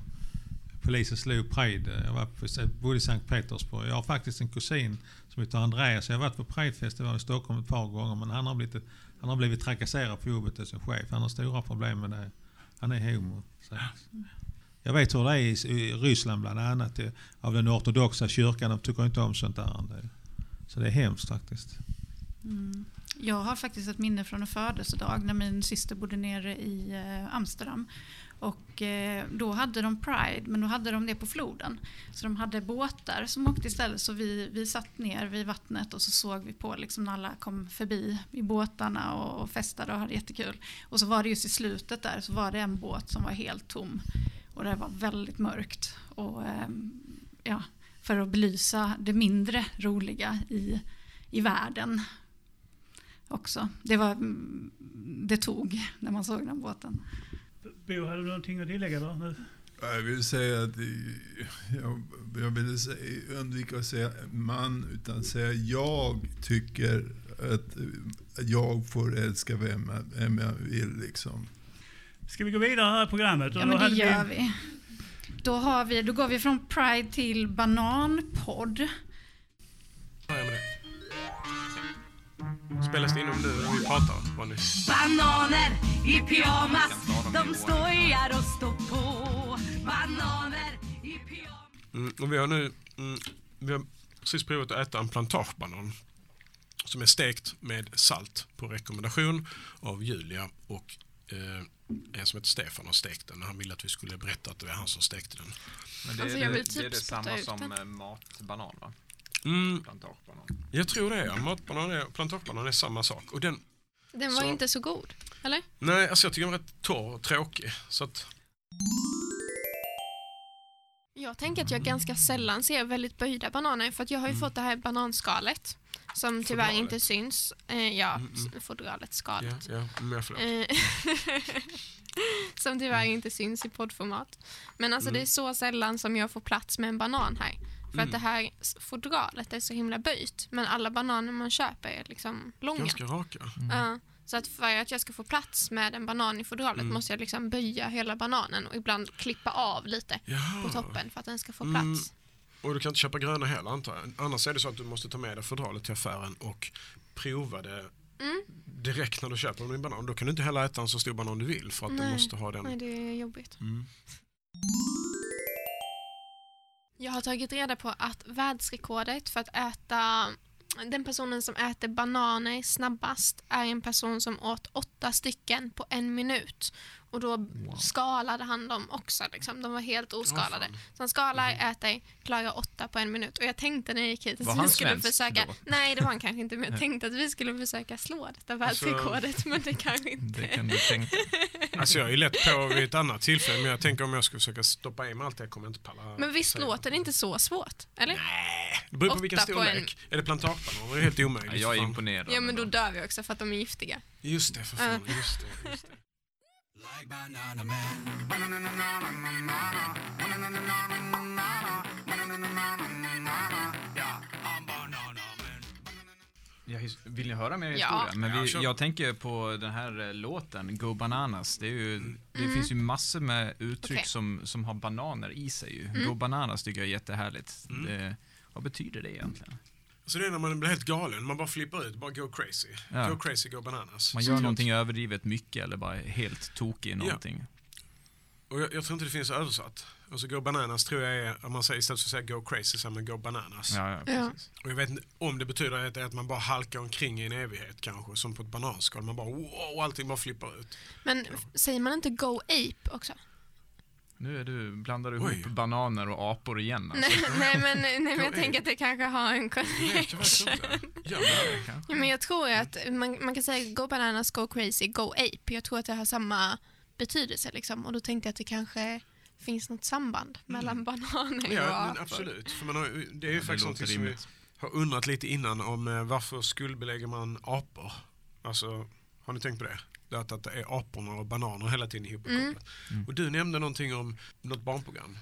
polisen slog Pride. Jag var på, bodde i Sankt Petersburg. Jag har faktiskt en kusin som heter Andreas. Jag har varit på Pridefestival i Stockholm ett par gånger men han har blivit, han har blivit trakasserad på jobbet av sin chef. Han har stora problem med det. Han är homo. Så. Jag vet hur det är i, i Ryssland bland annat. eh, Av den ortodoxa kyrkan. De tycker inte om sånt där. Så det är hemskt faktiskt. Mm. Jag har faktiskt ett minne från en födelsedag när min syster bodde nere i eh, Amsterdam. Och eh, då hade de Pride, men då hade de det på floden. Så de hade båtar som åkte istället. Så vi, vi satt ner vid vattnet och så såg vi på liksom när alla kom förbi i båtarna och, festade och hade jättekul. Och så var det just i slutet där så var det en båt som var helt tom. Och det var väldigt mörkt. Och, ehm, ja, för att belysa det mindre roliga i, i världen också. Det, var, mm, det tog när man såg den båten. Bo, hade du någonting att tillägga då? Nu? Jag vill säga att jag, jag vill säga, undvika att säga man, utan säga jag tycker att jag får älska vem jag, vem jag vill. Liksom. Ska vi gå vidare här i programmet? Ja, men det gör vi. Då, har vi. då går vi från Pride till Bananpodd. Spelas det inom nu när vi pratar? Var ni? Bananer i pyjamas, de stojar och står på. Bananer i pyjamas. Mm, och vi har nu mm, vi har precis provat att äta en plantagebanan som är stekt med salt på rekommendation av Julia och eh, en som heter Stefan har stekt den. Han ville att vi skulle berätta att det var han som stekte den. Men det, Alltså, är jag det, vill typ det är det spotta samma ut som den. eh, matbanan va? Mm, Plantagebanan. jag tror det. Ja. Matbanan är, plantagebanan är samma sak. Och den, Den var Så- inte så god, eller? nej, alltså jag tycker den är rätt torr och tråkig. Så att, Jag tänker att jag ganska sällan ser väldigt böjda bananer för att jag har ju fått det här bananskalet som tyvärr Fodralet. inte syns. Eh, ja, Mm, mm. fodralet, ja, skalet. ja, mm, ja. Eh, som tyvärr inte syns i poddformat. Men alltså Mm. det är så sällan som jag får plats med en banan här. För Mm. att det här fodralet är så himla böjt. Men alla bananer man köper är liksom långa. Ganska raka. Ja, så att för att jag ska få plats med en banan i fodralet Mm. måste jag liksom böja hela bananen och ibland klippa av lite Jaha. på toppen för att den ska få Mm. plats. Och du kan inte köpa gröna heller antar jag. Annars är det så att du måste ta med dig fodralet till affären och prova det Mm. direkt när du köper din banan. Då kan du inte heller äta en så stor banan du vill för att du Nej. måste ha den. Nej, det är jobbigt. Mm. Jag har tagit reda på att världsrekordet för att äta den personen som äter bananer snabbast är en person som åt åtta stycken på en minut. Och då skalade han dem också. Liksom. De var helt oskalade. så han skalar, äter, klarar åtta på en minut. Och jag tänkte när jag gick hit Var att han vi skulle försöka... då? Nej, det var han kanske inte. Men jag Nej. tänkte att vi skulle försöka slå detta Alltså- världsrekordet. Men det kanske inte... Det kan du tänka. Alltså jag är ju lätt på vid ett annat tillfälle men jag tänker om jag ska försöka stoppa i mig allt jag kommer inte palla. Men visst säga. låter det inte så svårt? Eller? Det beror på vilken Åtta på en- storlek. Är det plantagebananer är det helt omöjligt. Ja, jag är imponerad. Ja, men då dör vi också för att de är giftiga. Just det, för fan. Just det, just det. Jag vill ni höra mer Ja. historia? Men vi, jag tänker på den här eh, låten, Go Bananas. Det, är ju, det Mm. finns ju massor med uttryck Okej. som, som har bananer i sig. Ju. Mm. Go Bananas tycker jag är jättehärligt. Mm. Det, vad betyder det egentligen? Så det är när man blir helt galen, man bara flippar ut, bara go crazy. Ja. Go crazy, go bananas. Man gör klart. någonting överdrivet mycket eller bara helt tokig i någonting. Och jag, jag tror inte det finns översatt. Alltså go bananas tror jag är, om man säger istället för att säga go crazy, så säger man go bananas. Ja, ja, Ja. precis. Och jag vet inte om det betyder att, att man bara halkar omkring i en evighet kanske, som på ett bananskal. Man bara wow, allting bara flippar ut. Men säger man inte Go Ape också? Nu är du, blandar du ihop bananer och apor igen. Nej, Alltså. nej, men, nej, men jag tänker att det kanske har en connection. Ja, men jag tror att man, man kan säga go bananas, go crazy, go ape. Jag tror att det har samma betydelse liksom. Och då tänkte jag att det kanske finns något samband mellan bananer och Ja, men absolut. För man har, det är ju Ja, faktiskt något som vi har undrat lite innan om eh, varför skuldbelägger man apor? Alltså, har ni tänkt på det? Det att, att det är aporna och bananer hela tiden ihopkopplat. Mm. Och du nämnde någonting om något barnprogram.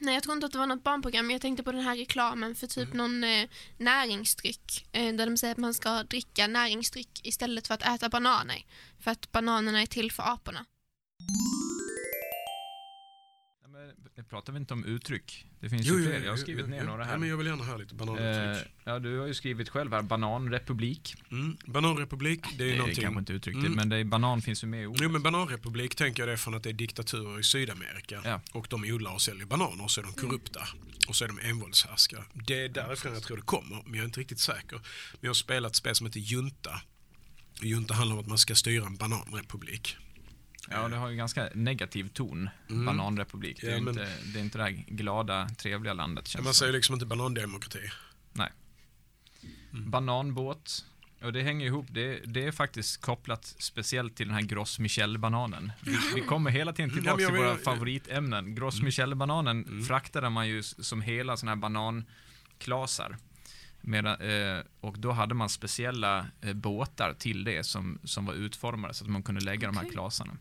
Nej, jag tror inte att det var något barnprogram. Jag tänkte på den här reklamen för typ någon eh, näringsdryck. Eh, där de säger att man ska dricka näringsdryck istället för att äta bananer. För att bananerna är till för aporna. Det pratar vi inte om uttryck. Det finns Jo, ju fler. Jag har skrivit jo, ner jo. några här. Ja, men jag vill gärna höra lite bananuttryck. Eh, ja, du har ju skrivit själv här, bananrepublik. Mm. Bananrepublik, det är det är någonting... kanske inte uttryckligt, Mm. men det är, banan finns ju med i ordet. Jo men bananrepublik tänker jag det är från att det är diktaturer i Sydamerika. Och de odlar och säljer bananer och så är de korrupta. Och så är de envåldshärskare. Det är därifrån jag tror det kommer, men jag är inte riktigt säker. Men jag har spelat ett spel som heter Junta. Junta handlar om att man ska styra en bananrepublik. Ja, det har ju ganska negativ ton, Mm. bananrepublik. Det är, Ja, men- inte, det är inte det här glada, trevliga landet. Känns Man säger liksom inte banandemokrati. Nej. Mm. Bananbåt. Och det hänger ihop, det, det är faktiskt kopplat speciellt till den här Gros Michel-bananen. Vi, vi kommer hela tiden tillbaka till våra Mm. favoritämnen. Gros Michel-bananen fraktade man ju som hela sådana här bananklasar. Medan, eh, och då hade man speciella eh, båtar till det som, som var utformade så att man kunde lägga de här klasarna.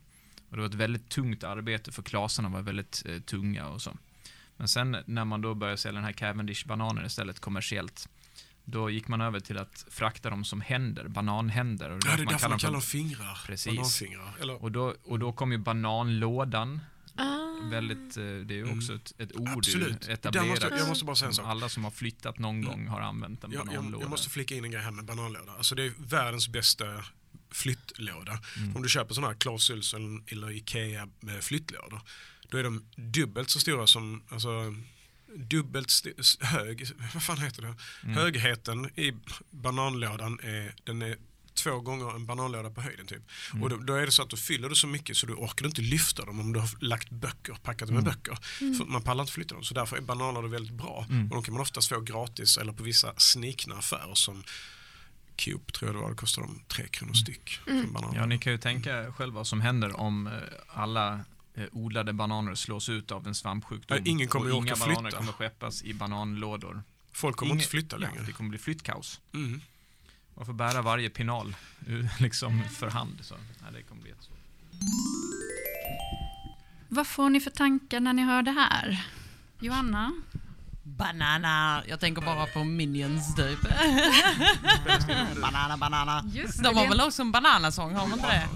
Och det var ett väldigt tungt arbete för klasarna var väldigt eh, tunga och så. Men sen när man då började sälja den här Cavendish-bananen istället kommersiellt, då gick man över till att frakta dem som händer, bananhänder. Och Ja, det är därför man kallar dem fingrar. Precis. Bananfingrar. Eller, Och, då, och då kom ju bananlådan. Ah. Väldigt, eh, det är ju också ett, ett ord Mm. Absolut. måste- jag måste bara säga en sak. Alla som har flyttat någon gång har använt en jag, jag, bananlåda. jag måste flika in en grej här med bananlåda. Alltså det är världens bästa flyttlåda. Mm. Om du köper sådana här Clas Ohlson eller Ikea med flyttlådor. Då är de dubbelt så stora som, alltså dubbelt st- hög, vad fan heter det? Mm. Högheten i bananlådan är, den är två gånger en bananlåda på höjden typ. Mm. Och då, då är det så att du fyller det så mycket så du orkar inte lyfta dem om du har lagt böcker, packat dem med Mm. böcker. Mm. För man pallar inte flytta dem. Så därför är bananlådor väldigt bra. Mm. Och de kan man oftast få gratis eller på vissa snikna affärer som Coop tror jag det var, det kostar de tre kronor styck. Banan. Ja, ni kan ju tänka själva vad som händer om eh, alla eh, odlade bananer slås ut av en svampsjukdom. Ja, ingen kommer och ju inga orka bananer flytta. kommer skeppas i bananlådor. Folk kommer inte flytta längre. Ja, det kommer bli flyttkaos. Mm. Man får bära varje pinal eh, liksom för hand. Så, nej, det kommer bli jättesvårt. Vad får ni för tankar när ni hör det här? Joanna? Banana. Jag tänker bara på Minions typ. banana, banana. Just de det, har det- väl också en bananasång, har de inte det?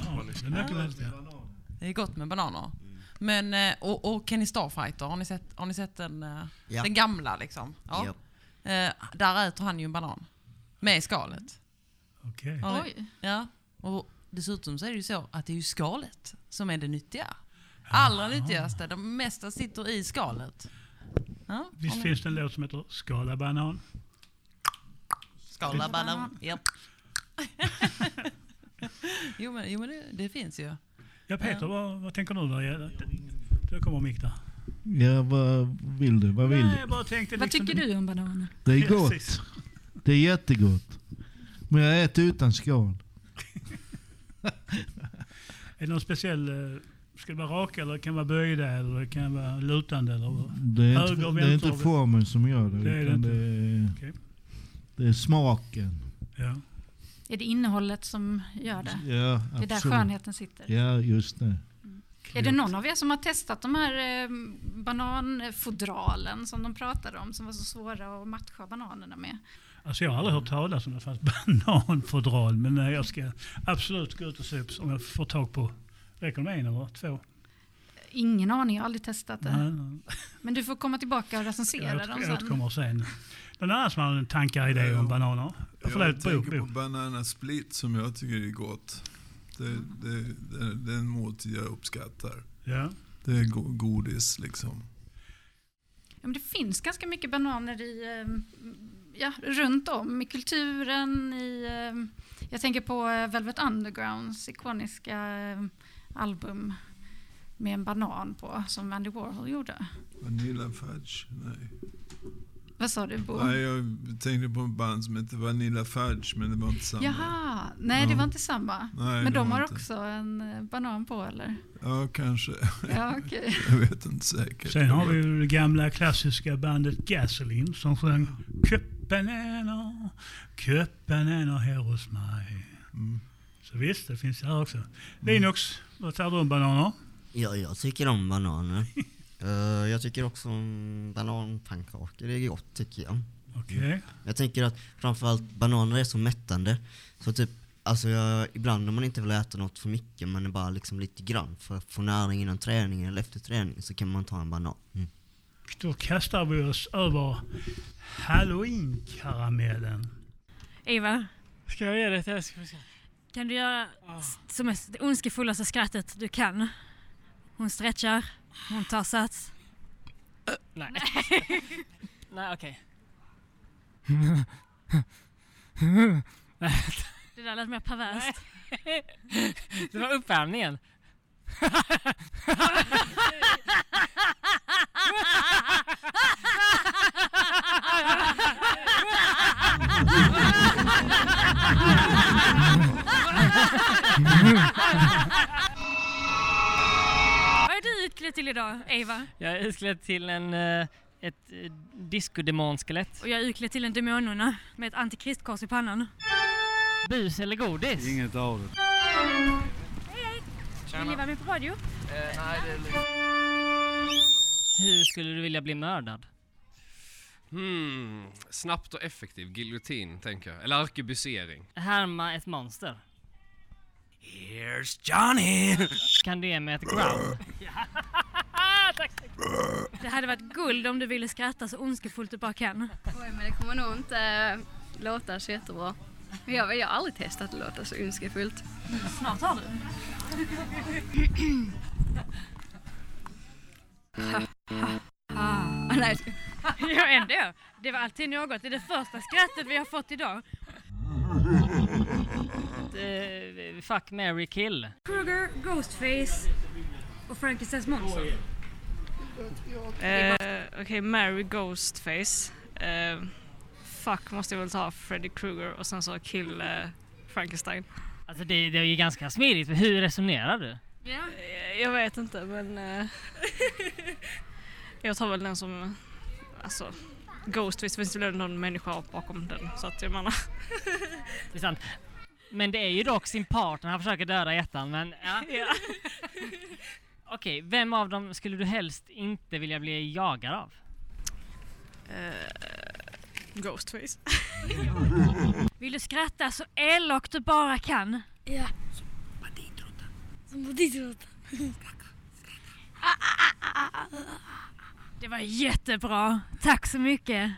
Den ja. Det är gott med bananer. Men, eh, och, och Kenny Starfighter, har ni sett, har ni sett den, eh, Ja. den gamla liksom? Ja. Eh, där äter han ju en banan. Med skalet. Okej. Oj. Ja. Och dessutom så är det ju så att det är ju skalet som är det nyttiga. Allra nyttigaste, det mesta sitter i skalet. Ja, Visst finns det en låt som heter Skala banan? Skala banan. Japp. jo men, jo, men det, det finns ju. Ja Peter, vad, vad tänker du? Där? Där kommer mick där. Ja, vad vill du? Vad vill Nej, jag bara tänkte Vad liksom- tycker du om bananer? Det är gott. Det är jättegott. Men jag äter utan skal. Är det någon speciell... Ska det vara raka eller kan det vara böjda eller det kan vara lutande eller? Det är inte, det är inte formen som gör det. Det är det det, är, det är smaken. Ja. Är det innehållet som gör det? Ja, det är där absolut. skönheten sitter. Ja, just det. Är det någon av er som har testat de här eh, bananfodralen som de pratade om, som var så svåra att matcha bananerna med? Alltså jag har aldrig hört talas om det fanns bananfodral men eh, jag ska absolut gå ut och se om jag får tag på, räcker det med en eller två? Ingen aning, jag har aldrig testat det. Nej, nej. Men du får komma tillbaka och recensera Jag, dem jag sen. återkommer sen. Någon annan som har tankar idéer om bananer? Förlåt, Jag Bo, tänker Bo. på banana split som jag tycker är gott. Det, det, det, det är en måltid jag uppskattar. Ja. Det är go- godis liksom. Ja, men det finns ganska mycket bananer i, eh, ja, runt om i kulturen. I, eh, jag tänker på eh, Velvet Undergrounds ikoniska eh, album med en banan på som Andy Warhol gjorde. Vanilla Fudge? Nej. Vad sa du Bo? Nej, jag tänkte på en band som heter Vanilla Fudge, men det var inte samma. Jaha, nej det Ja. var inte samma. Nej, Men det de har inte. också en eh, banan på eller? Ja, kanske. Ja, okej. jag vet inte säkert. Sen har vi ju det gamla klassiska bandet Gasoline som sjöng Köpbananer, köpbananer här hos mig. Så visst, det finns det här också. Linux, vad säger du om bananer? Ja, jag tycker om bananer. Eh, jag tycker också om bananpannkakor, det är gott tycker jag. Okej. Jag tänker att framförallt bananer är så mättande. Så typ, alltså jag, ibland om man inte vill äta något för mycket, men bara liksom lite grann för att få näring innan träningen eller efter träningen så kan man ta en banan. Mm. Då kastar vi oss över halloween-karamellen. Eva, Ska jag ge det till Eskil? Kan du göra s- som är det ondskefullaste skrattet du kan? Hon stretchar, hon tar sats. Nej. Nej, okej. Det där lät mer perverst. Det var uppvärmningen. Vad är du utklädd till idag, Eva? Jag är utklädd till en, eh, ett eh, discodemonskelett. Och jag är utklädd till en demonuna med ett antikristkors i pannan. Bus eller godis? Inget av det. Vill ni vara med på radio? nej, det är Hur skulle du vilja bli mördad? Hmm, snabbt och effektiv, giljotin tänker jag. Eller arkebusering. Härma ett monster. Here's Johnny! Kan du ge mig ett growl? Det hade varit guld om du ville skratta så ondskefullt du bara kan. Oj, men det kommer nog inte äh, låta så jättebra. Men jag, jag har aldrig testat att låta så ondskefullt. Snart har du. Ah, nej. Ja, ändå. Det var alltid något. Det är det första skrattet vi har fått idag. Eh, fuck, marry, kill. Kruger, Ghostface och Frankensteins monster. Eh, Okej, Mary Ghostface. Eh, fuck måste jag väl ta Freddy Krueger och sen så kill eh, Frankenstein. Alltså det, det är ju ganska smidigt, men hur resonerar du? Ja. Eh, Jag vet inte men eh, jag tar väl den som, alltså Ghostface finns väl någon människa bakom den så att jag menar. Det är sant. Men det är ju dock sin partner han försöker döda i ettan men ja. Okej, vem av dem skulle du helst inte vilja bli jagad av? Ghostface. Vill du skratta så elakt du bara kan? Ja. Som banditråtta. Det var jättebra. Tack så mycket.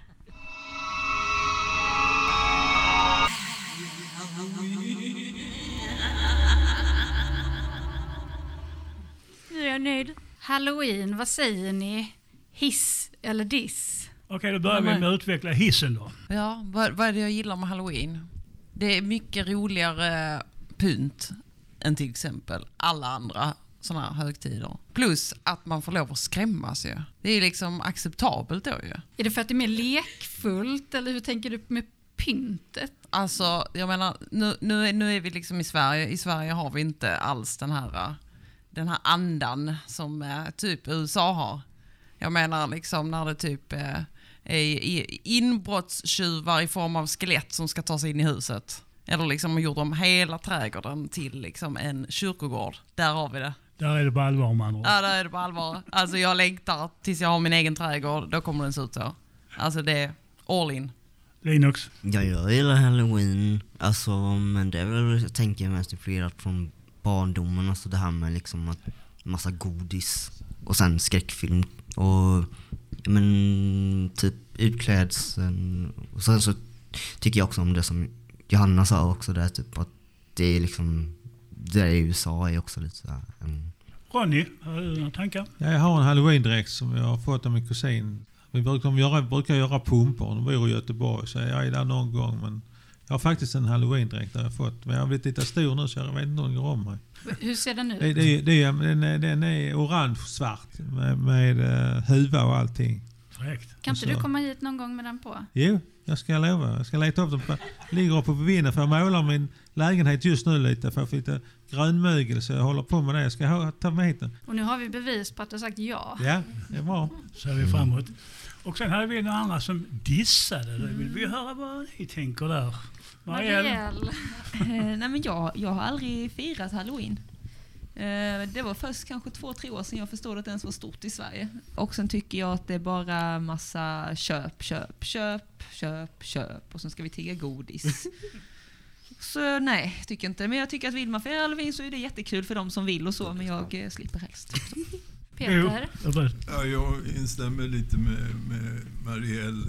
Är nöjd. Halloween, vad säger ni? Hiss eller diss? Okej, då börjar vi med att utveckla hissen då. Ja, vad, vad är det jag gillar med halloween? Det är mycket roligare pynt än till exempel alla andra sådana här högtider. Plus att man får lov att skrämmas ju. Det är liksom acceptabelt då ju. Är det för att det är mer lekfullt eller hur tänker du med pyntet? Alltså, jag menar, nu, nu, är, nu är vi liksom i Sverige. I Sverige har vi inte alls den här, den här andan som eh, typ USA har. Jag menar liksom när det typ eh, är i- inbrottstjuvar i form av skelett som ska ta sig in i huset. Eller liksom gjort om hela trädgården till liksom en kyrkogård. Där har vi det. Där är det på allvar andra ord. Ja, där är det på allvar. Alltså jag längtar tills jag har min egen trädgård. Då kommer den se ut så. Alltså det är all in. Linux? Ja, jag gillar halloween, alltså, men det är väl, jag tänker mest influerat från barndomen, alltså det här med liksom att massa godis och sen skräckfilm och men typ utklädseln och sen så tycker jag också om det som Johanna sa också där typ att det är liksom, det är i USA är också lite sådär en Ronny, har du några tankar? Ja, jag har en halloween-dräkt som jag har fått av min kusin. Vi brukar göra, brukar göra pumpor. De bor i Göteborg så jag är där någon gång. Men jag har faktiskt en halloween-dräkt där jag fått. Men jag har blivit lite stor nu så jag vet inte om den om mig. Hur ser den ut? Det, det, det, den, är, den är orange-svart med, med uh, huva och allting. Fräckt. Kan inte så- du komma hit någon gång med den på? Jo, jag ska lova. Jag ska leta upp den. På, ligger uppe på vinden för jag målar min lägenhet just nu lite för att få lite grönmögel så jag håller på med det. Jag ska ha, ta med hit den. Och nu har vi bevis på att du har sagt ja. Ja, det är bra. Ser vi framåt. Och sen hade vi några andra som dissade. Då vill vi höra vad ni tänker där. Marielle. Eh, nej men jag, jag har aldrig firat halloween. Eh, det var först kanske två, tre år sedan jag förstod att det ens var stort i Sverige. Och sen tycker jag att det är bara massa köp, köp, köp, köp, köp och sen ska vi tigga godis. Så nej, tycker inte. Men jag tycker att vill man fira halloween så är det jättekul för de som vill och så, men jag eh, slipper helst. Peter? Ja, jag instämmer lite med, med Marielle.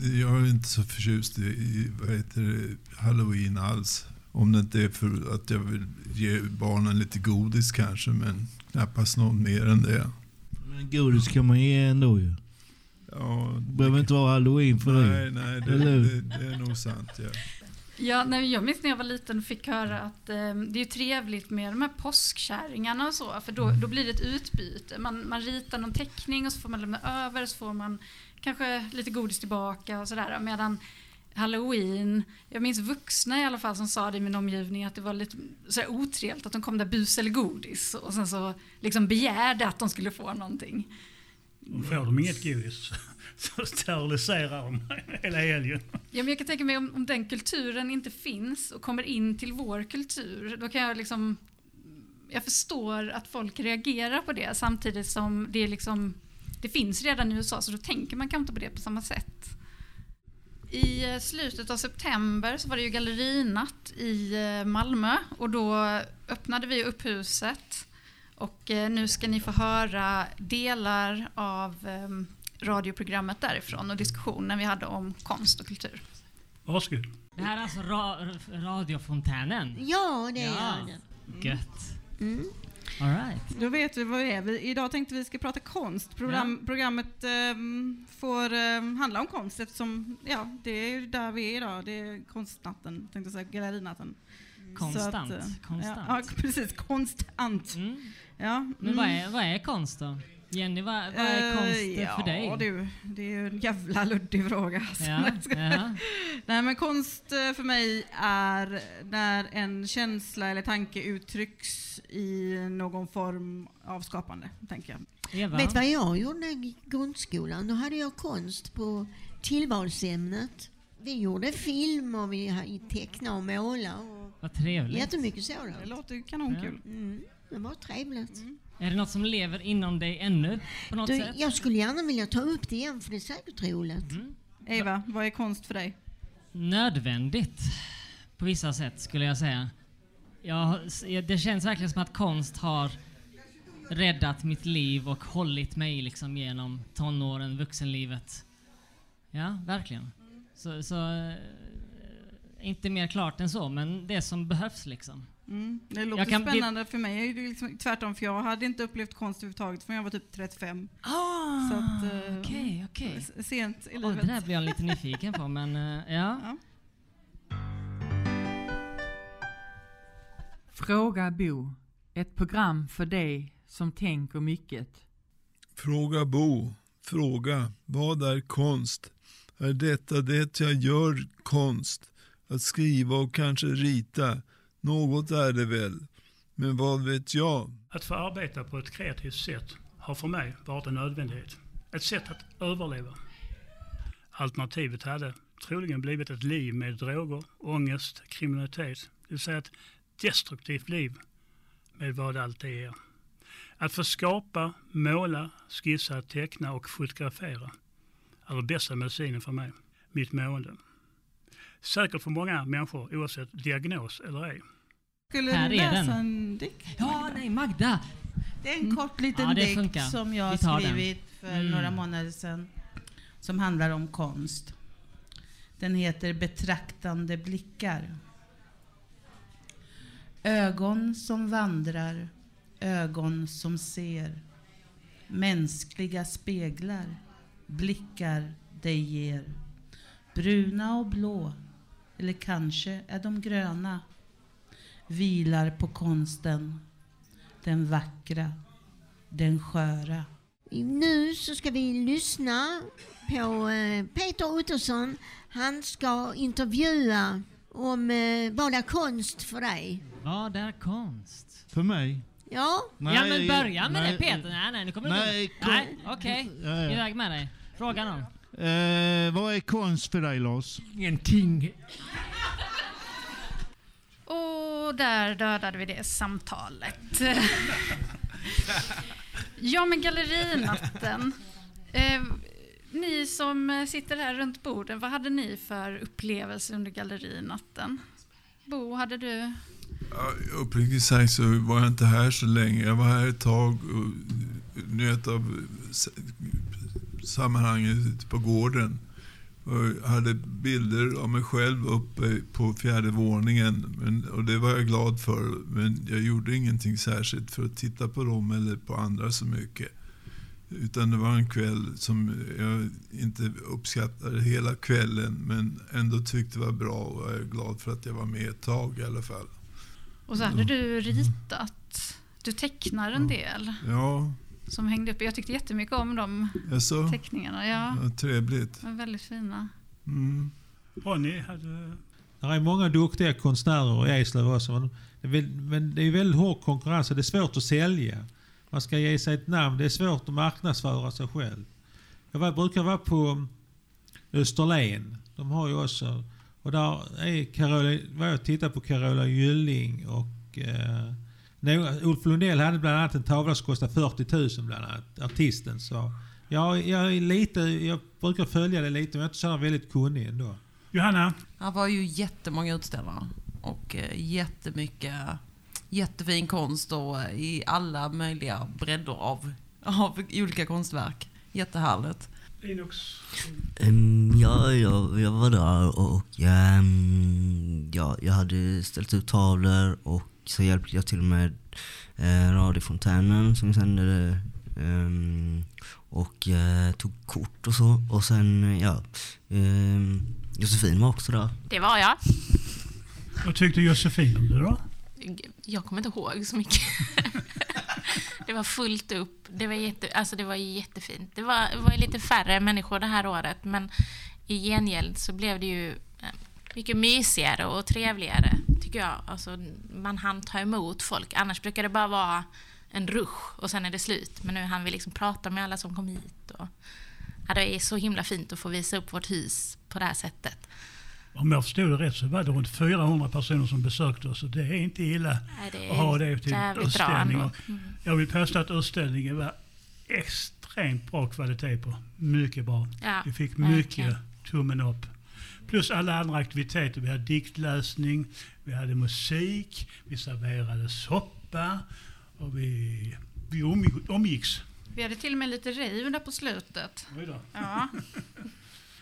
Jag är inte så förtjust i, i vad heter det, halloween alls. Om det inte är för att jag vill ge barnen lite godis kanske, men knappast någon mer än det. Men godis kan man ge ändå ju. Ja, det behöver inte vara halloween för Nej, dig. nej, det, det, det är nog sant. Ja. Ja, nej, jag minns när jag var liten och fick höra att eh, det är trevligt med de här påskkärringarna och så, för då, då blir det ett utbyte. Man, man ritar någon teckning och så får man lämna över, så får man kanske lite godis tillbaka och sådär. Medan halloween, jag minns vuxna i alla fall som sa det i min omgivning att det var lite så här otrevligt att de kom där bus eller godis och sen så liksom begärde att de skulle få någonting. Får de inget godis så steriliserar de hela helgen. Ja, men jag kan tänka mig om, om den kulturen inte finns och kommer in till vår kultur, då kan jag liksom... Jag förstår att folk reagerar på det samtidigt som det är liksom... Det finns redan i USA, så då tänker man kanske inte på det på samma sätt. I eh, slutet av september så var det ju gallerinatt i eh, Malmö och då öppnade vi upp huset. Och eh, nu ska ni få höra delar av eh, radioprogrammet därifrån och diskussionen vi hade om konst och kultur. Varsågod. Det här är alltså ra radiofontänen? Ja, det ja. är det. Gött. Mm. All right. Då vet vi vad vi är. Vi, idag tänkte vi ska prata konst. Program, Programmet ehm, får ehm, handla om konst eftersom ja, det är där vi är idag. Det är konstnatten, tänkte jag säga, gallerinatten. Konstant, Så eh, konstant. Ja, ja, precis. Konstant. Ja, Men mm. vad, är, vad är konst då? Jenny, vad, vad är Eh, konst ja, för dig? Du, det är ju en jävla luddig fråga. Ja, ja. Nej, men konst eh, för mig är när en känsla eller tanke uttrycks i någon form av skapande, tänker jag. Vet du vad jag gjorde i grundskolan? Då hade jag konst på tillvalsämnet. Vi gjorde film och vi tecknade och målade. Och Vad trevligt. jättemycket sådant. Det låter kanonkul. Mm, det var trevligt. Är det något som lever inom dig ännu på något Du, sätt? jag skulle gärna vilja ta upp det igen för det är säkert roligt. Eva, vad är konst för dig? Nödvändigt på vissa sätt skulle jag säga. Jag, det känns verkligen som att konst har räddat mitt liv och hållit mig liksom genom tonåren, vuxenlivet. Ja, verkligen. Så, så eh, inte mer klart än så, men det som behövs liksom. Mm. Det låter Jag kan spännande för mig. är det liksom tvärtom, för jag hade inte upplevt konst överhuvudtaget förrän jag var typ 35. Ah, Så att, eh, okej, okej. s- Sent i livet. det där blir jag lite nyfiken på, men eh, ja. Fråga Bo. Ett program för dig som tänker mycket. Fråga Bo. Fråga. Vad är konst? Är detta det jag gör konst? Att skriva och kanske rita. Något är det väl. Men vad vet jag? Att få arbeta på ett kreativt sätt har för mig varit en nödvändighet. Ett sätt att överleva. Alternativet hade troligen blivit ett liv med droger, ångest, kriminalitet. Det vill säga ett destruktivt liv med vad allt det är. Att få skapa, måla, skissa, teckna och fotografera är den bästa medicinen för mig, mitt mående. Säkert för många människor oavsett diagnos eller ej. Skulle Här du är läsa den. en dikt? Ja, nej, Magda! Det är en kort liten Ja, dikt som jag har den. skrivit för Mm. några månader sedan. Som handlar om konst. Den heter Betraktande blickar. Ögon som vandrar, ögon som ser. Mänskliga speglar, blickar dig ger. Bruna och blå, eller kanske är de gröna. vilar på konsten, den vackra, den sköra. Nu så ska vi lyssna på eh, Peter Ottosson. Han ska intervjua om eh, vad är konst för dig? Vad är konst? För mig? Ja. ja men börja med nej, det Peter. Nej, nej, nu kommer nej, du Nej, okej. Ja, ja. Iväg med dig. Fråga någon. Eh, vad är konst för dig Lars? Ingenting. Och där dödade vi det samtalet. ja, men gallerinatten. Eh, ni som sitter här runt borden, vad hade ni för upplevelse under gallerinatten? Bo, hade du? Ja, uppriktigt sagt så var jag inte här så länge. Jag var här ett tag och njöt av sammanhanget ute på gården. Och hade bilder av mig själv uppe på fjärde våningen. Men, och det var jag glad för. Men jag gjorde ingenting särskilt för att titta på dem eller på andra så mycket. Utan det var en kväll som jag inte uppskattade hela kvällen men ändå tyckte var bra och jag är glad för att jag var med ett tag i alla fall. Och så hade du ritat. Du tecknar en del Ja, som hängde upp. Jag tyckte jättemycket om de Jaså? teckningarna. Ja, vad trevligt. de var väldigt fina. Mm. Ronny hade... Det är många duktiga konstnärer i Eslöv också. Men det, är väl, men det är väldigt hård konkurrens och det är svårt att sälja. Man ska ge sig ett namn. Det är svårt att marknadsföra sig själv. Jag var, brukar vara på Österlen. De har ju också... Och där är Carola, var jag tittade på Carola Gylling och... Eh, Ulf Lundell hade bland annat en tavla som kostade 40 000 bland annat. Artisten. Så jag, jag är lite... Jag brukar följa det lite men jag är inte så väldigt kunnig ändå. Johanna? Det var ju jättemånga utställare och eh, jättemycket jättefin konst och eh, i alla möjliga bredder av, av olika konstverk. Jättehärligt. Linux? Um, ja, jag, jag var där och ehm, ja, jag hade ställt ut tavlor och så hjälpte jag till med uh, radiofontänen som sände det. ehm, och eh, tog kort och så. Och sen, ja, ehm, Josefin var också där. Det var jag. Vad tyckte Josefin om det då? Jag kommer inte ihåg så mycket. det var fullt upp. Det var, jätte, alltså det var jättefint. Det var, det var lite färre människor det här året, men i gengäld så blev det ju eh, mycket mysigare och trevligare, tycker jag. Alltså, man hann ta emot folk. Annars brukar det bara vara en rush och sen är det slut. Men nu hann vi liksom prata med alla som kom hit. Och, ja, det är så himla fint att få visa upp vårt hus på det här sättet. Om jag förstod det rätt så var det runt 400 personer som besökte oss. Och det är inte illa Nej, är att ha det till utställningar. Mm. Jag vill påstå att utställningen var extremt bra kvalitet på. Mycket bra. Ja, Vi fick verkligen. mycket tummen upp. Plus alla andra aktiviteter. Vi hade diktläsning, vi hade musik, vi serverade soppa och vi, vi umgicks. Vi hade till och med lite rave där på slutet. Oj då. Ja.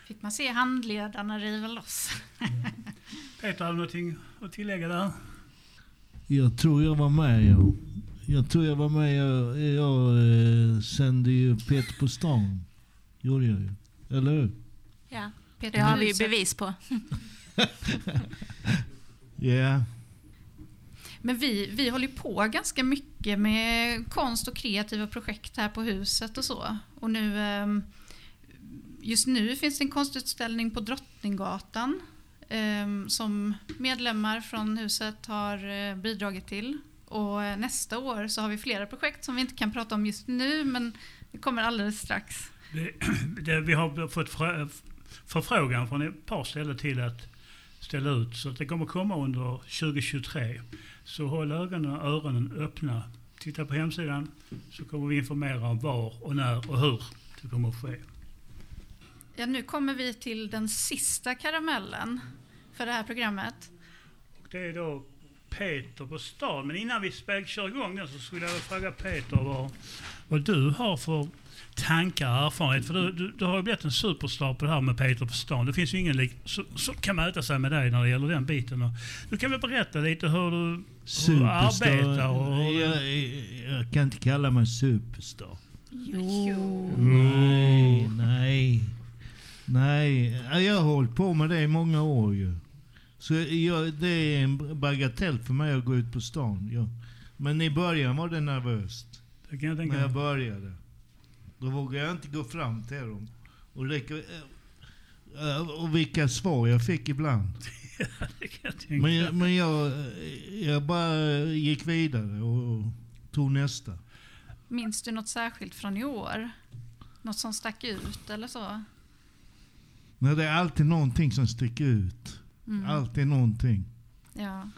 Fick man se handledarna riva loss. Peter, har du någonting att tillägga där? Jag tror jag var med. Jag, jag tror jag var med. Jag, jag eh, sände ju Peter på stan. Gjorde jag ju. Eller hur? Ja, Peter det har vi Huset. bevis på. Ja. Men vi, vi håller ju på ganska mycket med konst och kreativa projekt här på huset och så. Och nu, ehm, just nu finns det en konstutställning på Drottninggatan ehm, som medlemmar från huset har eh, bidragit till. Och eh, nästa år så har vi flera projekt som vi inte kan prata om just nu men det kommer alldeles strax. Det, det, vi har fått förfrågan från ett par ställen till att ställa ut. Så att det kommer komma under 2023. Så håll ögonen och öronen öppna. Titta på hemsidan så kommer vi informera om var och när och hur det kommer att ske. Ja, nu kommer vi till den sista karamellen för det här programmet. Det är då Peter på stan. Men innan vi kör igång den så skulle jag vilja fråga Peter vad, vad du har för tankar och erfarenhet. För du, du, du har ju blivit en superstar på det här med Peter på stan. Det finns ju ingen lik, som, som kan mäta sig med dig när det gäller den biten. Och du kan väl berätta lite hur du, hur du arbetar? Och, jag, jag kan inte kalla mig superstar. Jo. Nej, nej. Nej, jag har hållit på med det i många år ju. Så jag, det är en bagatell för mig att gå ut på stan. Jag, men i början var det nervöst. Det kan jag tänka När jag började. Då vågade jag inte gå fram till dem. Och, räcka, eh, och vilka svar jag fick ibland. kan jag Men, jag, men jag, jag bara gick vidare och tog nästa. Minns du något särskilt från i år? Något som stack ut eller så? Men det är alltid någonting som sticker ut. Mm. Alltid någonting. Ja.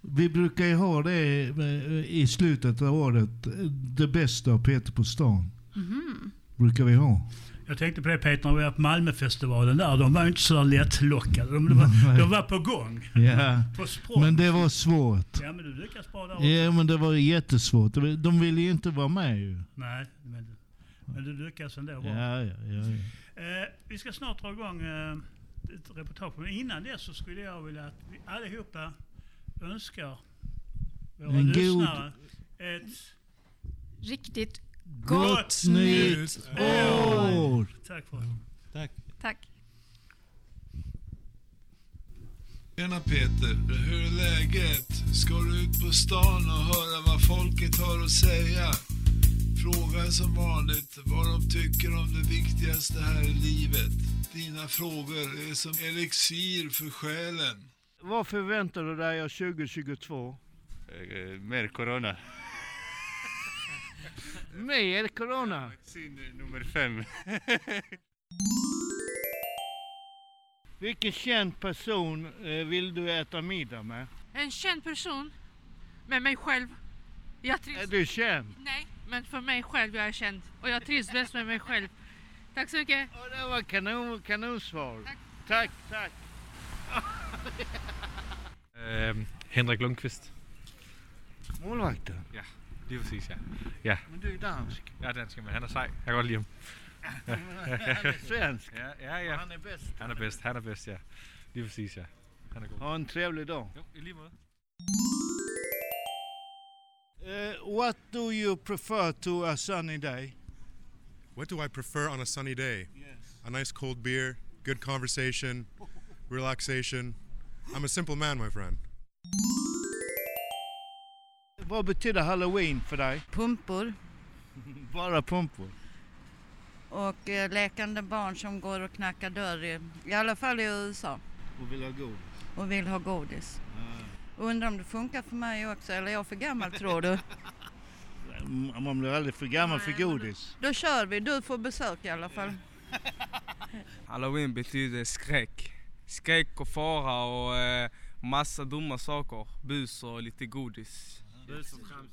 Vi brukar ju ha det eh, i slutet av året. eh, Det bästa av Peter på stan. Mhm. Brukar vi ha. Jag tänkte på det Peter, när vi var på Malmöfestivalen där. De var ju inte så lättlockade. De, de, var, de var på gång. Ja. På språng. Men det var svårt. Ja, men du lyckas bra där också. Ja, men det var jättesvårt. De ville ju inte vara med ju. Nej, men, men du lyckas ändå bra. Ja, ja, ja. ja. Eh, vi ska snart dra igång eh, ett reportage. Men innan det så skulle jag vilja att vi allihopa önskar våra En god- lyssnare ett Riktigt Gott nytt år! Tack för det. Tack. Tack. Tjena Peter, hur är läget? Ska du ut på stan och höra vad folket har att säga? Fråga som vanligt vad de tycker om det viktigaste här i livet. Dina frågor är som elixir för själen. Vad förväntar du dig av 2022? mer corona. Mer corona? Vaccin nummer fem. Vilken känd person eh, vill du äta middag med? En känd person. Med mig själv. Jag trivs... Är du känd? Nej, men för mig själv jag är känd. Och jag trivs bäst med mig själv. Tack så mycket. Det var kanon, kanonsvar. Tack, tack. Ehm, Henrik Lundqvist. Målvakten? Ja, lige præcis, ja. Ja, Men du är dansk. jeg er dansk, men han er sej. Jeg kan godt lide ham. Han är svensk. Ja, ja, ja. Han är bäst. Han er bedst, han er bedst, ja. Lige præcis, ja. Han er god. Ha en trevlig dag. Jo, i lige måde. Uh, what do you prefer to a sunny day? What do I prefer on a sunny day? A nice cold beer, good conversation, relaxation. I'm a simple man, my friend. Vad betyder halloween för dig? Pumpor Bara pumpor. och eh, lekande barn som går och knackar dörr, i, i alla fall i USA, Och vill ha godis. och vill ha godis. Undrar om det funkar för mig också, eller är jag för gammal tror du? Man blir aldrig för gammal för godis. Då kör vi, du får besök i alla fall. Halloween betyder skräck. Skräck och fara och eh, massa dumma saker. Bus och lite godis.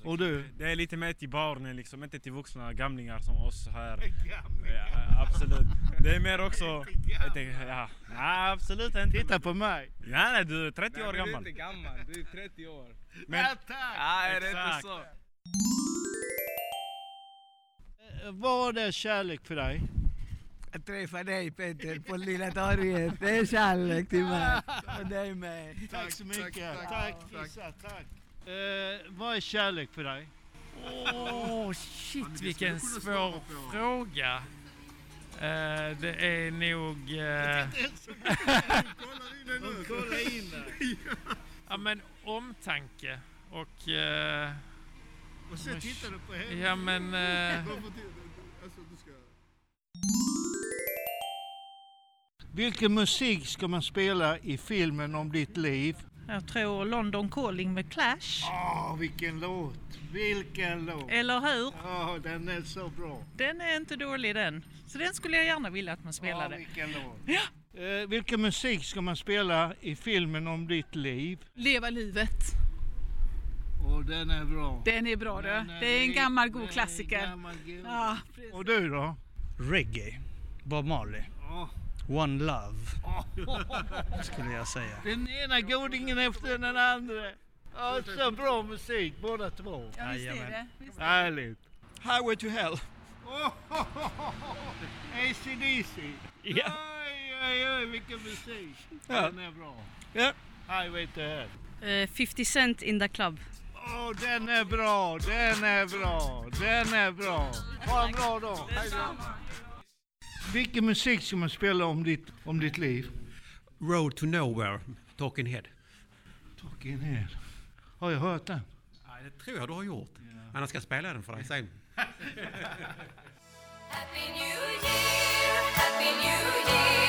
Och du? Det är lite mer till barnen liksom, inte till vuxna gamlingar som oss här. Ja, absolut. Det är mer också... Inte, ja. Nej, absolut inte. Titta på mig. Nej, nej, du är 30 år Du är gammal. inte gammal, du är 30 år. Men- Ja, tack! Ja, är det inte så? Eh, Vad är kärlek för dig? Att träffa dig Peter på Lilla torget, det är kärlek till mig. Och dig med. Tack så mycket. Tack, Fissa, tack. Eh, vad är kärlek för dig? Åh, shit vilken svår fråga. Eh, det är nog... De kollar in dig. ja men omtanke och... eh, Och så tittar du på henne. Ja men... eh, Vilken musik ska man spela i filmen om ditt liv? Jag tror London Calling med Clash. Åh, vilken låt! Vilken låt! Eller hur? Ja, den är så bra. Den är inte dålig den. Så den skulle jag gärna vilja att man spelade. Ja, vilken låt. Eh, vilken musik ska man spela i filmen om ditt liv? Leva livet. Och den är bra. Den är bra du. Det är en gammal god klassiker. Ja, precis. Och du då? Reggae. Bob Marley. One Love. Skulle jag säga. Den ena godingen efter den andra. Ja, så bra musik båda två. Ja, visst är det. Visst är det. Härligt. Highway to Hell. ACDC. Ja. Oj, oj, oj, vilken musik. Ja. Den är bra. Ja. Highway to Hell. Eh, 50 Cent in the club. Åh, den är bra, den är bra, den är bra. Ha en bra dag. Hej då. Vilken musik ska man spela om ditt, om ditt liv? Road to Nowhere, Talking Head. Fucking hell. Har jag hört den? Nej, det tror jag du har gjort. Men jag ska spela den för dig sen. Happy New Year, Happy New Year.